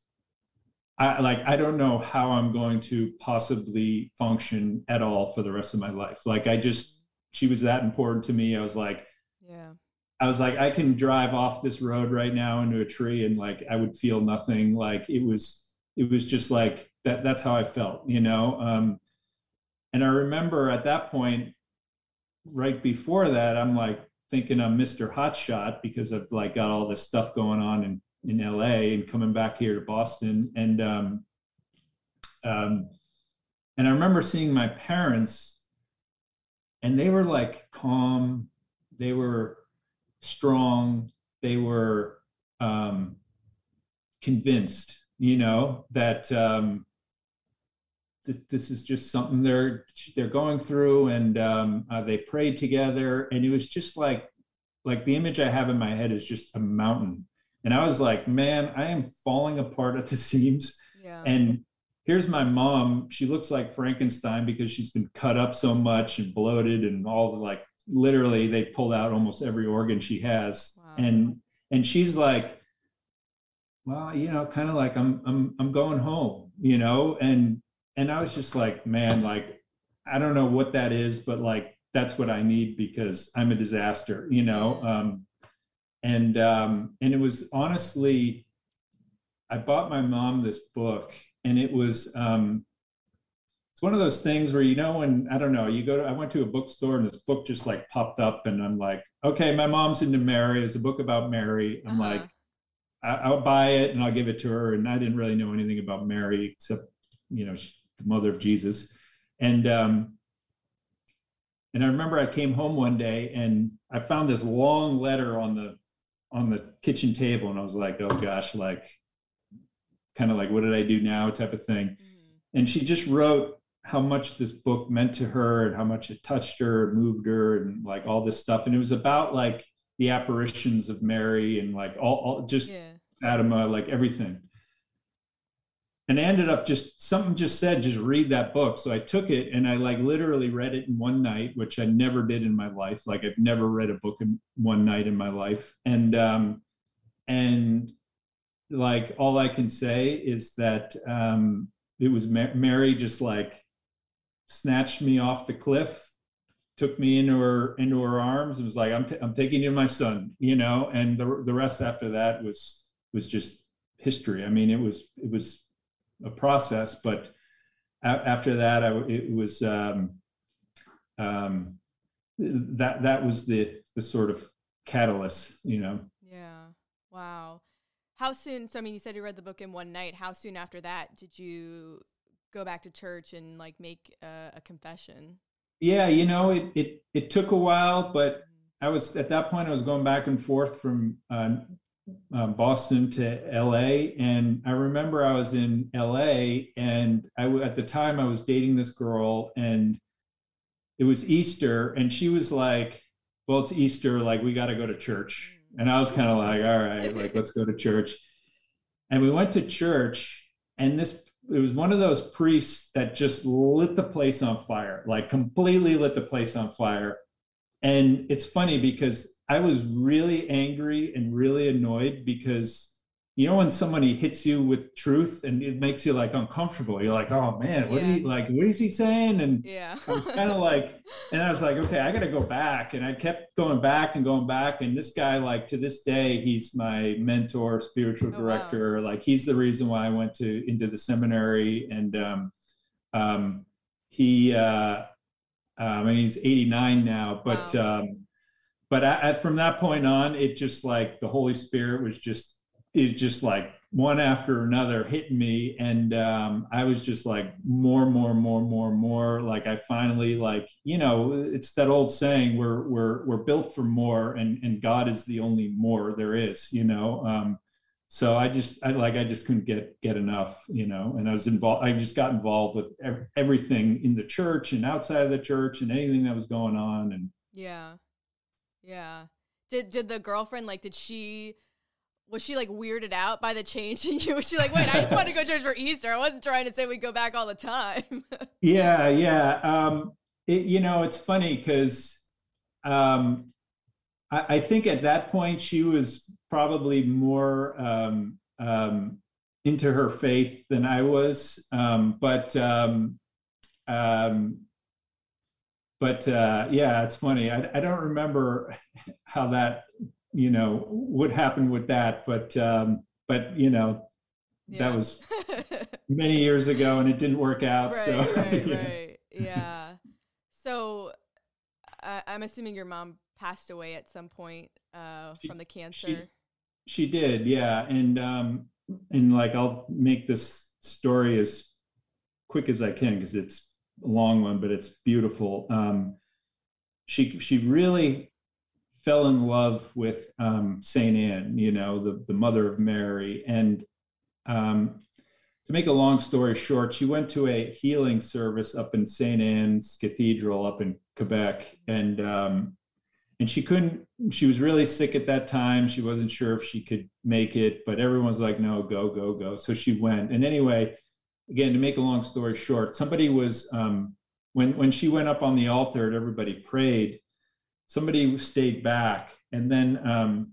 I like I don't know how I'm going to possibly function at all for the rest of my life. Like I just she was that important to me. I was like yeah. I was like I can drive off this road right now into a tree and like I would feel nothing. Like it was it was just like that that's how I felt, you know. Um and I remember at that point right before that I'm like thinking I'm Mr. Hotshot because I've like got all this stuff going on in in LA and coming back here to Boston. And um, um, and I remember seeing my parents, and they were like calm, they were strong, they were um, convinced, you know, that um, this, this is just something they're they're going through, and um, uh, they prayed together, and it was just like like the image I have in my head is just a mountain and I was like, man, I am falling apart at the *laughs* seams. Yeah. And here's my mom. She looks like Frankenstein because she's been cut up so much and bloated and all the like literally they pulled out almost every organ she has. Wow. And and she's like, well, you know, kind of like I'm I'm I'm going home, you know, and and I was just like, man, like I don't know what that is, but like that's what I need because I'm a disaster, you know. Um, and um, and it was honestly, I bought my mom this book, and it was um, it's one of those things where you know when I don't know you go to I went to a bookstore and this book just like popped up, and I'm like, okay, my mom's into Mary. It's a book about Mary. I'm uh-huh. like, I, will buy it and I'll give it to her. And I didn't really know anything about Mary except you know the mother of Jesus, and um, and I remember I came home one day and I found this long letter on the on the kitchen table and I was like, oh gosh, like kind of like what did I do now type of thing. Mm-hmm. And she just wrote how much this book meant to her and how much it touched her, moved her, and like all this stuff. And it was about like the apparitions of Mary and like all, all just yeah. Fatima, like everything and I ended up just something just said just read that book so i took it and i like literally read it in one night which i never did in my life like i've never read a book in one night in my life and um and like all i can say is that um it was mary just like snatched me off the cliff took me into her into her arms and was like i'm, t- I'm taking you my son you know and the, the rest after that was was just history i mean it was it was a process. But a- after that, I, it was um, um, that that was the the sort of catalyst, you know. Yeah. Wow. How soon? So I mean, you said you read the book in one night. How soon after that did you go back to church and like make a, a confession? Yeah, you know, it it it took a while, but I was at that point I was going back and forth from uh, uh, Boston to LA, and I remember I was in LA, and I at the time I was dating this girl, and it was Easter, and she was like, "Well, it's Easter, like we got to go to church," and I was kind of like, "All right, like let's go to church," and we went to church, and this it was one of those priests that just lit the place on fire, like completely lit the place on fire. And it's funny because I was really angry and really annoyed because you know when somebody hits you with truth and it makes you like uncomfortable you're like oh man what yeah. he like what is he saying and yeah i was *laughs* kind of like and i was like okay i gotta go back and i kept going back and going back and this guy like to this day he's my mentor spiritual oh, director wow. like he's the reason why i went to into the seminary and um um he uh I mean, he's 89 now, but wow. um, but at, from that point on, it just like the Holy Spirit was just is just like one after another hitting me and um, i was just like more more more more more like i finally like you know it's that old saying we're we're we're built for more and and god is the only more there is you know um, so i just i like i just couldn't get get enough you know and i was involved i just got involved with everything in the church and outside of the church and anything that was going on and yeah. Yeah. Did did the girlfriend like did she was she like weirded out by the change in you? *laughs* Was she like, wait, I just want to go to church for Easter. I wasn't trying to say we go back all the time. *laughs* yeah, yeah. Um, it, you know, it's funny because um, I, I, think at that point she was probably more um, um, into her faith than I was. Um, but um, um, but uh, yeah, it's funny. I, I don't remember *laughs* how that you know what happened with that but um but you know yeah. that was *laughs* many years ago and it didn't work out right, so right, *laughs* yeah. right yeah so uh, i'm assuming your mom passed away at some point uh she, from the cancer she, she, did yeah and um and like i'll make this story as quick as i can because it's a long one but it's beautiful um she she really fell in love with um, Saint Anne, you know, the the mother of Mary, and um, to make a long story short, she went to a healing service up in Saint Anne's Cathedral up in Quebec, and um, and she couldn't. She was really sick at that time. She wasn't sure if she could make it, but everyone was like, "No, go, go, go." So she went. And anyway, again, to make a long story short, somebody was um, when when she went up on the altar and everybody prayed somebody stayed back and then um,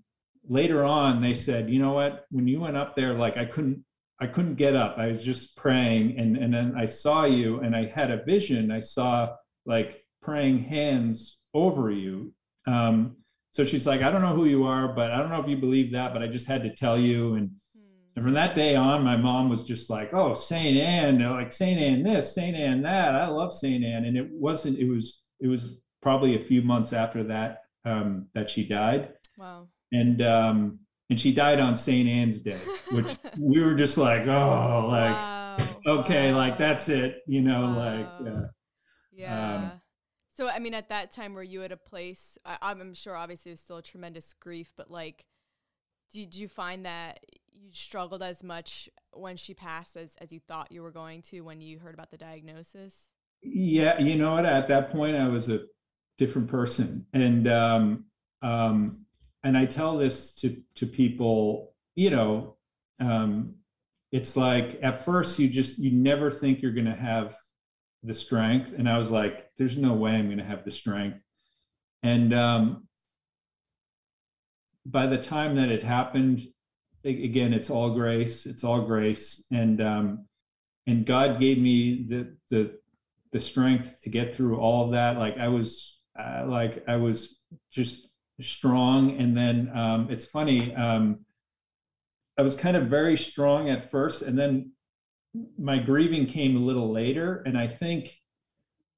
later on they said you know what when you went up there like i couldn't i couldn't get up i was just praying and and then i saw you and i had a vision i saw like praying hands over you um, so she's like i don't know who you are but i don't know if you believe that but i just had to tell you and hmm. and from that day on, my mom was just like, "Oh, Saint Anne, like Saint Anne this, Saint Anne that. I love Saint Anne." And it wasn't. It was. It was probably a few months after that um, that she died. Wow. And um, and she died on St. Anne's Day, which *laughs* we were just like, oh, like wow. okay, wow. like that's it, you know, wow. like uh, yeah. Um, so I mean, at that time, were you at a place? I, am sure, obviously, it was still a tremendous grief, but like, did you find that you struggled as much when she passed as as you thought you were going to when you heard about the diagnosis? Yeah, you know what? At that point, I was a different person. And um, um, and I tell this to to people, you know, um, it's like at first you just you never think you're going to have the strength, and I was like, there's no way I'm going to have the strength. And um, by the time that it happened, again, it's all grace. It's all grace, and um, and God gave me the the the strength to get through all of that. Like I was uh, like I was just strong. And then um, it's funny, um, I was kind of very strong at first, and then my grieving came a little later. And I think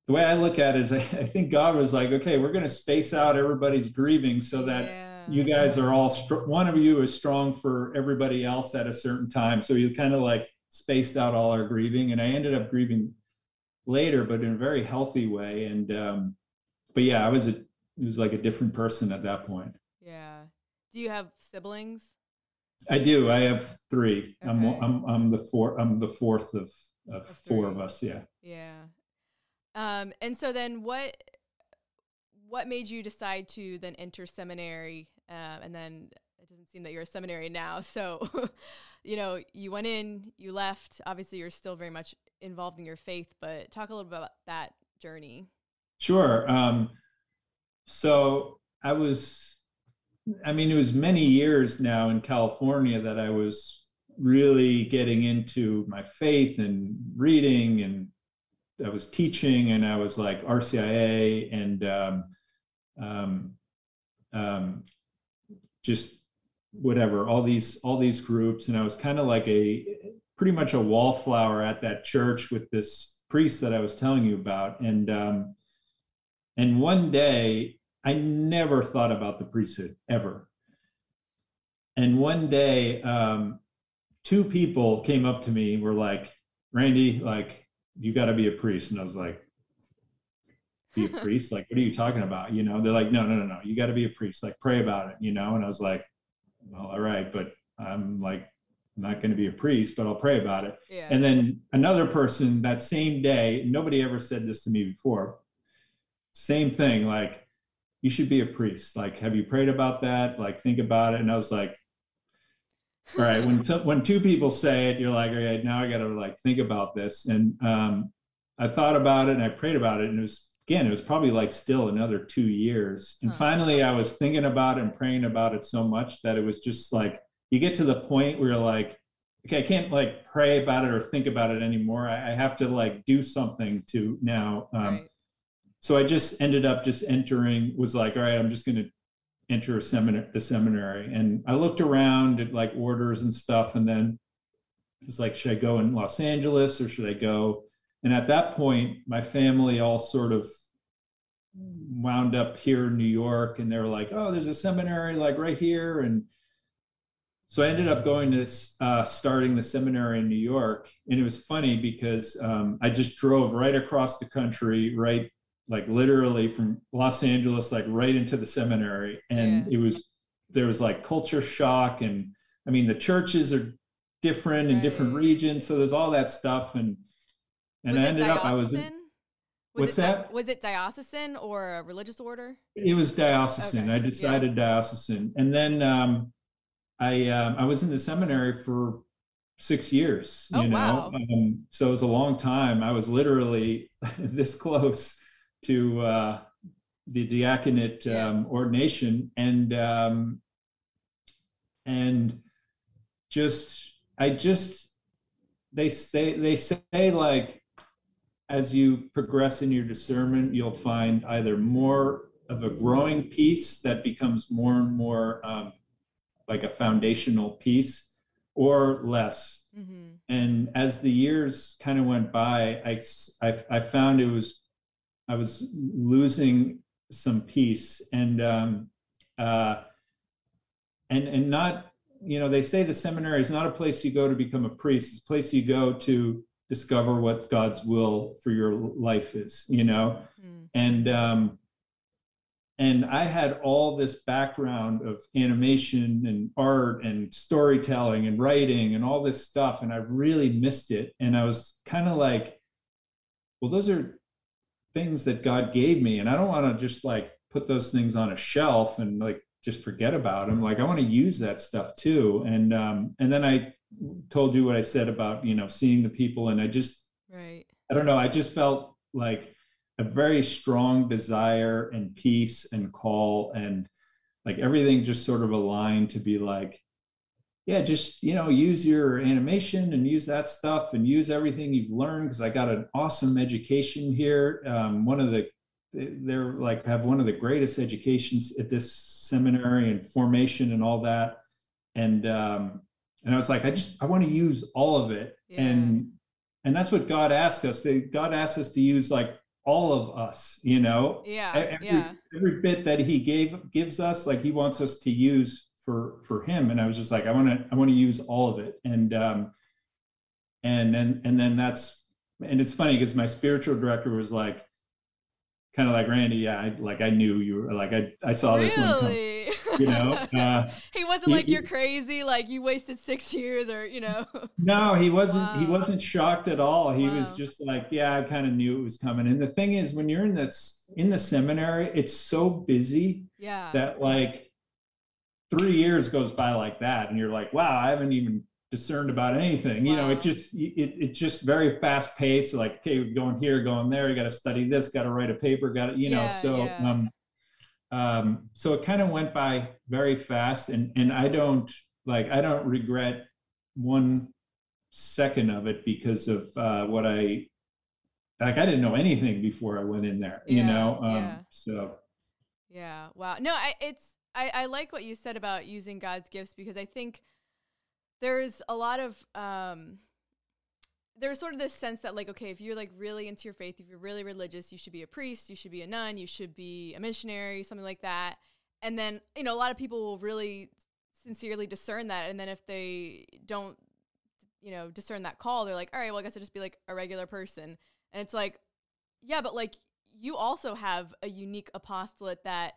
the way I look at it is, I, I think God was like, okay, we're going to space out everybody's grieving so that. Yeah. You guys are all str- one of you is strong for everybody else at a certain time. So you kind of like spaced out all our grieving, and I ended up grieving later, but in a very healthy way. And um, but yeah, I was a it was like a different person at that point. Yeah. Do you have siblings? I do. I have three. Okay. I'm I'm I'm the four. I'm the fourth of of, of four of us. Yeah. Yeah. Um. And so then, what what made you decide to then enter seminary? Um, and then it doesn't seem that you're a seminary now. So, *laughs* you know, you went in, you left. Obviously, you're still very much involved in your faith, but talk a little bit about that journey. Sure. Um, so I was, I mean, it was many years now in California that I was really getting into my faith and reading and I was teaching and I was like RCIA and um, um, um, just whatever all these all these groups and I was kind of like a pretty much a wallflower at that church with this priest that I was telling you about and um, and one day I never thought about the priesthood ever and one day um, two people came up to me were like Randy like you got to be a priest and I was like be a *laughs* priest? Like, what are you talking about? You know, they're like, no, no, no, no, you got to be a priest. Like, pray about it, you know? And I was like, well, all right, but I'm like, not going to be a priest, but I'll pray about it. Yeah. And then another person that same day, nobody ever said this to me before. Same thing, like, you should be a priest. Like, have you prayed about that? Like, think about it. And I was like, all right, when t- when two people say it, you're like, all right, now I got to like think about this. And um, I thought about it and I prayed about it, and it was again, it was probably like still another two years. And finally, I was thinking about it and praying about it so much that it was just like you get to the point where you're like, okay, I can't like pray about it or think about it anymore. I, I have to like do something to now. Um, right. So I just ended up just entering. Was like, all right, I'm just going to enter a seminar, the seminary, and I looked around at like orders and stuff, and then it was like, should I go in Los Angeles or should I go? And at that point, my family all sort of wound up here in New York, and they were like, "Oh, there's a seminary like right here," and so I ended up going to uh, starting the seminary in New York, and it was funny because um, I just drove right across the country, right, like literally from Los Angeles, like right into the seminary, and yeah. it was there was like culture shock, and I mean the churches are different in different regions, so there's all that stuff, and and was I ended up I was. In, was What's that? was it diocesan or a religious order? It was diocesan. Okay. I decided yeah. diocesan, and then um, I um, I was in the seminary for six years. Oh, you know, wow. um, so it was a long time. I was literally *laughs* this close to uh, the diaconate um, ordination, and um, and just I just they say they say like as you progress in your discernment, you'll find either more of a growing peace that becomes more and more um, like a foundational peace or less. Mm-hmm. And as the years kind of went by, I, I, I, found it was, I was losing some peace and, um, uh, and, and not, you know, they say the seminary is not a place you go to become a priest. It's a place you go to discover what God's will for your life is, you know? Mm. And um and I had all this background of animation and art and storytelling and writing and all this stuff and I really missed it and I was kind of like well those are things that God gave me and I don't want to just like put those things on a shelf and like just forget about them like I want to use that stuff too and um and then I told you what I said about you know seeing the people, and I just right. I don't know. I just felt like a very strong desire and peace and call and like everything just sort of aligned to be like yeah just you know use your animation and use that stuff and use everything you've learned because i got an awesome education here. Um, one of the they're like have one of the greatest educations at this seminary and formation and all that. And um, and i was like i just i want to use all of it. Yeah. and and that's what god asked us. They, god asked us to use like all of us you know? Yeah every, yeah. every bit that he gave gives us like he wants us to use for for him and i was just like i want to i want to use all of it and um and then and then that's and it's funny because my spiritual director was like, kind of like Randy, yeah, I, like I knew you were like I I saw really? this one come, you know. *laughs* Uh, he wasn't he, like you're crazy, like you wasted six *laughs* years, or you know. No, he wasn't. Wow. He wasn't shocked at all. He wow. was just like, yeah, I kind of knew it was coming. And the thing is, when you're in this in the seminary, it's so busy. Yeah. That like three years goes by like that, and you're like, wow, I haven't even discerned about anything. Wow. You know, it just it it's just very fast paced. Like, okay, going here, going there. You got to study this. Got to write a paper. Got to you know. Yeah, so yeah. um, um, so it kind of went by very fast, and and I don't like I don't regret one second of it because of uh, what I like. I didn't know anything before I went in there. Yeah, you know, um, so. Yeah. Wow. No, I, it's I, I like what you said about using God's gifts because I think there's a lot of um, there's sort of this sense that like okay if you're like really into your faith if you're really religious you should be a priest you should be a nun you should be a missionary something like that. And then you know a lot of people will really sincerely discern that. And then if they don't you know discern that call they're like all right well i guess i'll just be like a regular person. And it's like yeah but like you also have a unique apostolate that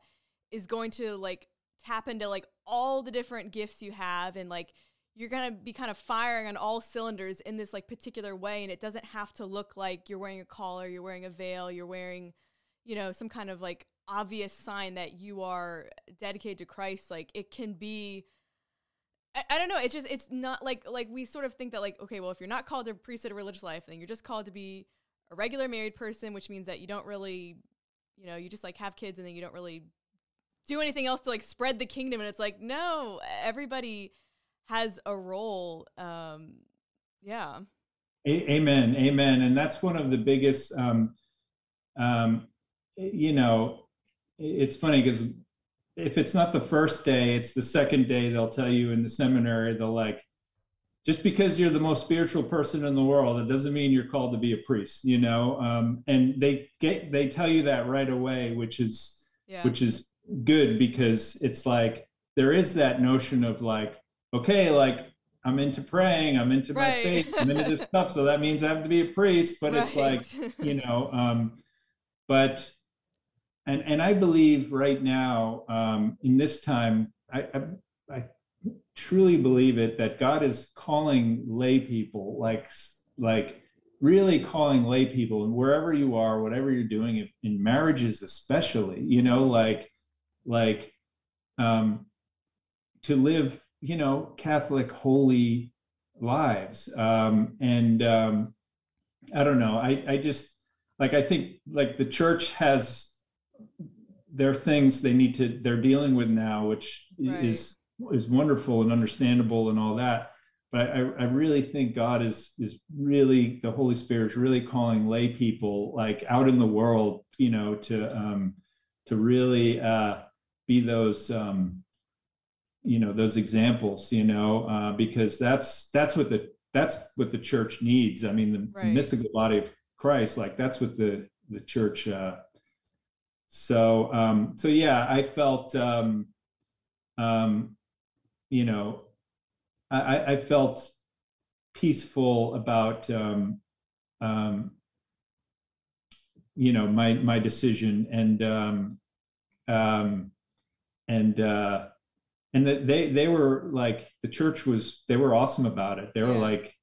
is going to like tap into like all the different gifts you have and like you're going to be kind of firing on all cylinders in this like particular way and it doesn't have to look like you're wearing a collar you're wearing a veil you're wearing you know some kind of like obvious sign that you are dedicated to christ. Like it can be I, I don't know it's just it's not like like we sort of think that like okay well if you're not called to priesthood or religious life then you're just called to be a regular married person which means that you don't really you know you just like have kids and then you don't really do anything else to like spread the kingdom and it's like no everybody has a role. Um, yeah. A- amen. Amen. And that's one of the biggest, um, um, you know, it's funny because if it's not the first day, it's the second day, they'll tell you in the seminary, they'll like, just because you're the most spiritual person in the world, it doesn't mean you're called to be a priest, you know? Um, and they get, they tell you that right away, which is, yeah. which is good because it's like, there is that notion of like, okay, like I'm into praying, I'm into right. my faith, I'm into this *laughs* stuff. So that means I have to be a priest. But right. it's like, you know, um, but and and I believe right now, um, in this time, I, I, I truly believe it that God is calling lay people, like like really calling lay people, and wherever you are, whatever you're doing, in marriages especially, you know, like like um, to live you know, Catholic holy lives. Um, and um, I don't know. I, I just like I think like the church has their things they need to they're dealing with now, which right. is is wonderful and understandable and all that. But I, I really think God is is really the Holy Spirit is really calling lay people like out in the world, you know, to um, to really uh, be those um, you know those examples you know uh, because that's that's what the that's what the church needs i mean the, right. mystical body of christ like that's what the the church uh so um so yeah i felt um um you know i i felt peaceful about um um you know my my decision and um um and uh and that they they were like the church was they were awesome about it. They were like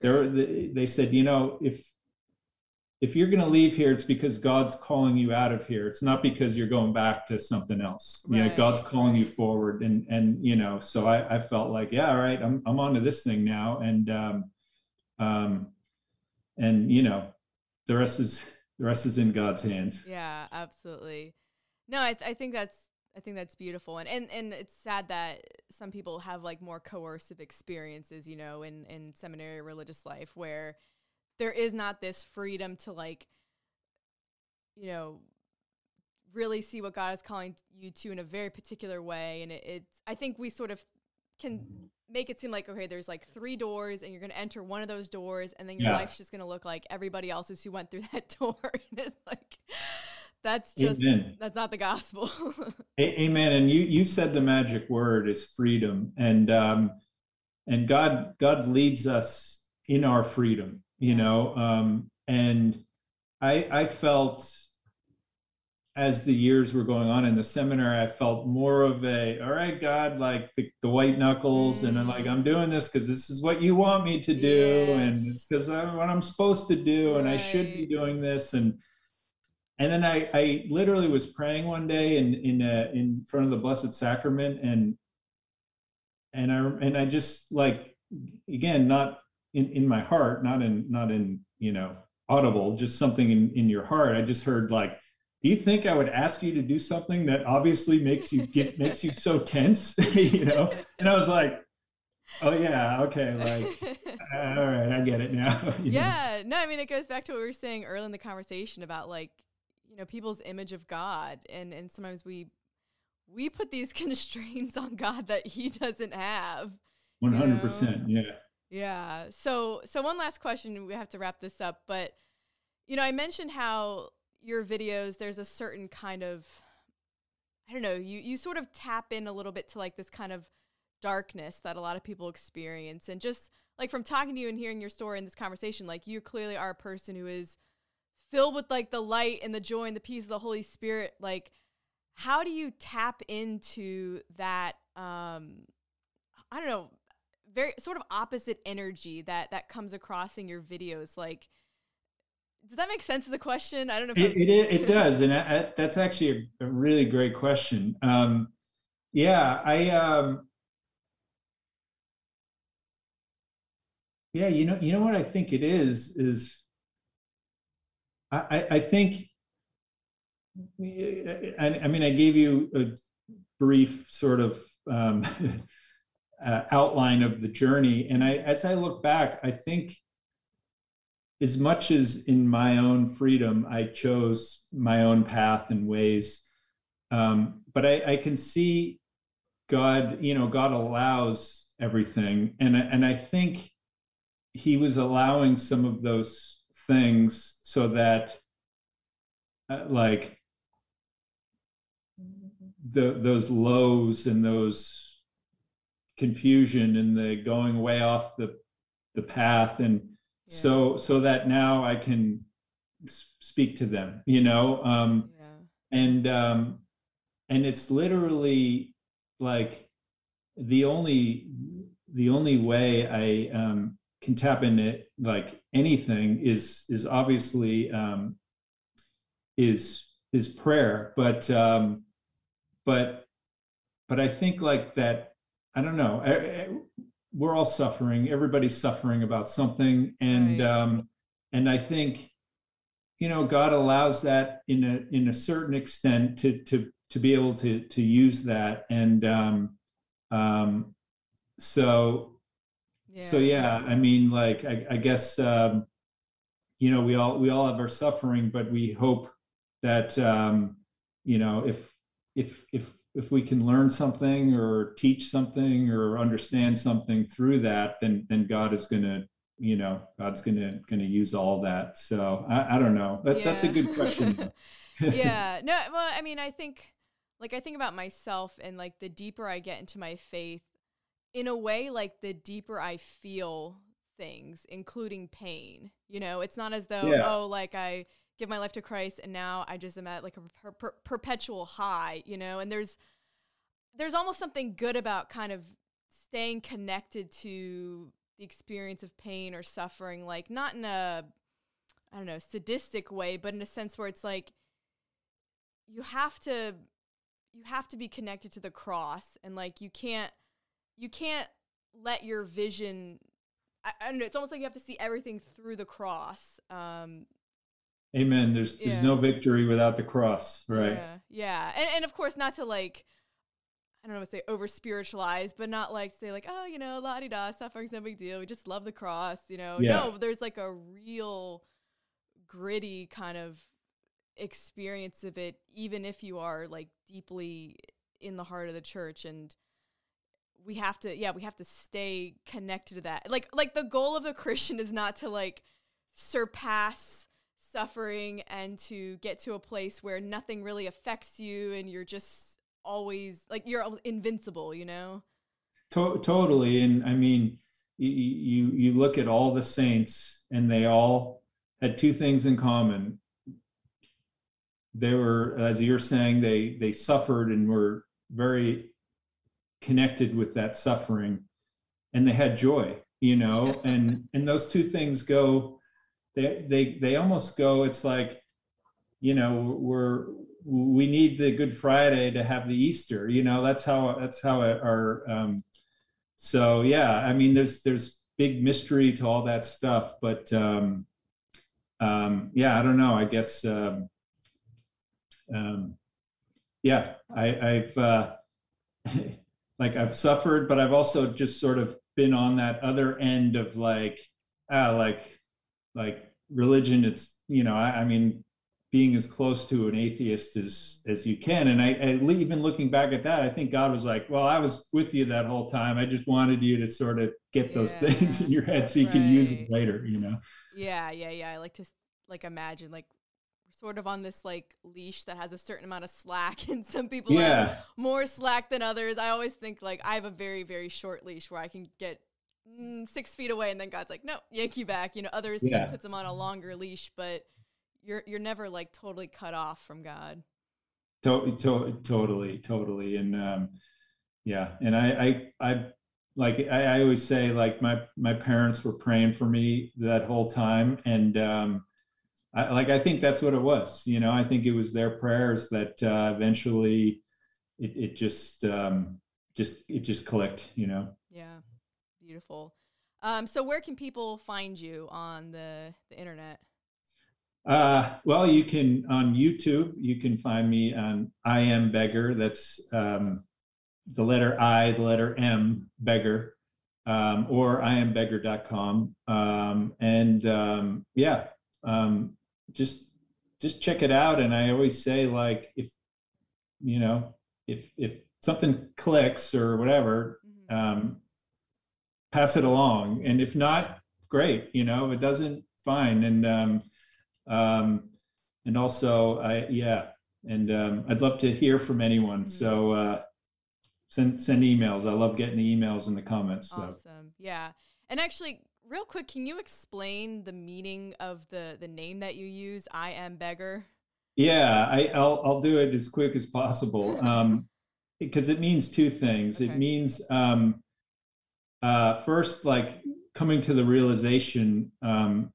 they were they said you know if if you're going to leave here it's because god's calling you out of here. It's not because you're going back to something else. Right. you know god's calling you forward. And and you know so i i felt like yeah all right i'm i'm onto this thing now. And um um and you know the rest is the rest is in god's hands. Yeah absolutely. No i, th- I think that's I think that's beautiful. And, and and it's sad that some people have like more coercive experiences, you know, in, in seminary religious life where there is not this freedom to like, you know, really see what God is calling you to in a very particular way. And it, it's I think we sort of can make it seem like okay, there's like three doors, and you're going to enter one of those doors, and then your yeah. life's just going to look like everybody else's who went through *laughs* that door. and it's like that's just Amen. that's not the gospel. *laughs* Amen. And you you said the magic word is freedom, and um, and God God leads us in our freedom. You know, um, and I I felt as the years were going on in the seminar, I felt more of a, all right, God, like the, the white knuckles, mm. and I'm like, I'm mm. doing this because this is what you want me to do, yes. and it's because I'm what I'm supposed to do, right. and I should be doing this, and and then I, I literally was praying one day in in uh, in front of the Blessed Sacrament, and and I and I just like again not in in my heart, not in not in you know audible, just something in in your heart. I just heard like do you think I would ask you to do something that obviously makes you get *laughs* makes you so tense? *laughs* you know? And I was like, oh yeah, okay, like *laughs* all right, I get it now. yeah, know? no, I mean it goes back to what we were saying early in the conversation about like, you know, people's image of God and and sometimes we we put these *laughs* constraints on God that he doesn't have. 100%, yeah. Yeah. So so one last question, we have to wrap this up, but you know, I mentioned how your videos, there's a certain kind of I don't know, you you sort of tap in a little bit to like this kind of darkness that a lot of people experience and just like from talking to you and hearing your story in this conversation, like you clearly are a person who is filled with like the light and the joy and the peace of the Holy Spirit. Like, how do you tap into that? Um, I don't know, very sort of opposite energy that that comes across in your videos. Like, does that make sense as a question? I don't know. If it, it, it, does, and I, I, that's actually a, a, really great question. Um, yeah, I. Um, yeah, you know, you know what I think it is is. I, I think. I, I mean, I gave you a brief sort of um, *laughs* uh, outline of the journey, and I, as I look back, I think as much as in my own freedom, I chose my own path and ways. Um, but I, I, can see God, you know, God allows everything. And, and I think he was allowing some of those things so that, uh, like, the, those lows and those confusion and the going way off the, the path and, so so that now i can speak to them you know um yeah. and um and it's literally like the only the only way i um can tap into like anything is is obviously um is is prayer but um but but i think like that i don't know we're all suffering. Everybody's suffering about something, and right. um, and I think, you know, God allows that in a in a certain extent to to to be able to to use that, and um, um, so yeah. so yeah. I mean, like I, I guess um, you know we all we all have our suffering, but we hope that um, you know if if if if we can learn something or teach something or understand something through that, then then God is going to you know God's going to going to use all that. So I, I don't know. That, yeah. That's a good question. *laughs* *laughs* yeah. No. Well, I mean, I think like I think about myself and like the deeper I get into my faith, in a way, like the deeper I feel things, including pain. You know, it's not as though yeah. oh, like I give my life to Christ and now I just am at like a per- per- perpetual high, you know, and there's there's almost something good about kind of staying connected to the experience of pain or suffering like not in a I don't know, sadistic way, but in a sense where it's like you have to you have to be connected to the cross and like you can't you can't let your vision I, I, don't know it's almost like you have to see everything through the cross um Amen. There's there's no victory without the cross, right? Yeah, yeah, and and of course not to like, I don't know, say over spiritualize, but not like say like, oh, you know, la di da, suffering's no big deal. We just love the cross, you know. Yeah. No, there's like a real gritty kind of experience of it, even if you are like deeply in the heart of the church and we have to yeah we have to stay connected to that like like the goal of the christian is not to like surpass suffering and to get to a place where nothing really affects you and you're just always like you're invincible, you know? To- totally. And I mean, you, you, you look at all the saints and they all had two things in common. They were, as you're saying, they they suffered and were very connected with that suffering, and they had joy, you know, *laughs* and and those two things go, they they they almost go. It's like, you know, we're we need the Good Friday to have the Easter, you know. That's how that's how our um, so yeah, I mean, there's there's big mystery to all that stuff, but um, um, yeah, I don't know. I guess, um, um, yeah, I, I've uh, *laughs* like I've suffered, but I've also just sort of been on that other end of like, ah, like, like religion. It's you know, I, I mean, being as close to an atheist as as you can. And I, I, even looking back at that, I think God was like, "Well, I was with you that whole time. I just wanted you to sort of get yeah, those things in your head so you right. can use them later." You know? Yeah, yeah, yeah. I like to like imagine like sort of on this like leash that has a certain amount of slack, *laughs* and some people yeah. have more slack than others. I always think like I have a very very short leash where I can get mm, six feet away, and then God's like, "No, yank you back." You know, others yeah. he puts them on a longer leash, but you're you're never like totally cut off from God. To- to- totally, totally, and um, yeah, and I, I, I, like I, I, always say, like my my parents were praying for me that whole time, and um, I, like I think that's what it was. You know, I think it was their prayers that uh, eventually it it just um, just it just clicked. You know. Yeah, beautiful. Um, so where can people find you on the the internet? Uh, well, you can on YouTube. You can find me on I am beggar. That's um, the letter I, the letter M, beggar, um, or iambeggar.com. Um, and um, yeah, um, just just check it out. And I always say, like, if you know, if if something clicks or whatever, mm-hmm. um, pass it along. And if not, great. You know, if it doesn't, fine. And um, um, and also, I yeah, and um, I'd love to hear from anyone. Mm-hmm. So uh, send send emails. I love getting the emails in the comments. So. Awesome. Yeah. And actually, real quick, can you explain the meaning of the the name that you use? I am beggar. Yeah, I, will I'll do it as quick as possible *laughs* um, because it means two things. Okay. It means um, uh, first, like coming to the realization um,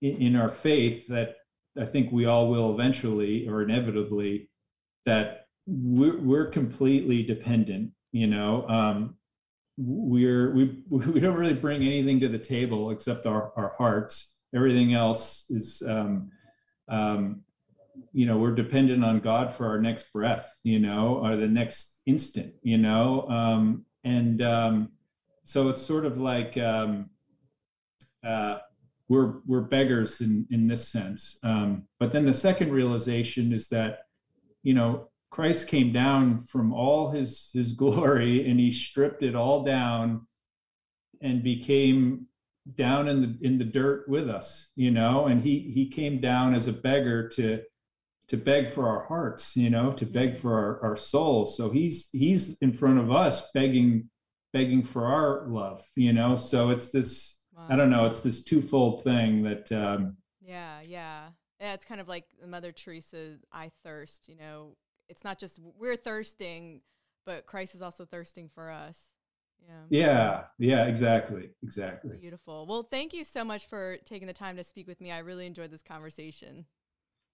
in, in our faith that I think we all will eventually or inevitably that we're, we're completely dependent. You know, um, we're we *laughs* we don't really bring anything to the table except our our hearts. Everything else is, um, um, you know, we're dependent on God for our next breath. You know, or the next instant. You know, um, and um, so it's sort of like. Um, uh, we're we're beggars in in this sense. Um, but then the second realization is that you know Christ came down from all his his *laughs* glory and he stripped it all down and became down in the in the dirt with us you know and he he came down as a beggar to to beg for our hearts you know to beg for our, our souls so he's he's in front of us begging begging for our love you know so it's this Wow. I don't know. It's this twofold thing that. Um, yeah, yeah, yeah. It's kind of like Mother Teresa's I thirst. You know, it's not just we're thirsting, but Christ is also thirsting for us. Yeah. Yeah. Yeah. Exactly. Exactly. Beautiful. Well, thank you so much for taking the time to speak with me. I really enjoyed this conversation.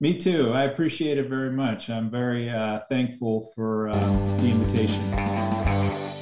Me too. I appreciate it very much. I'm very uh, thankful for uh, the invitation.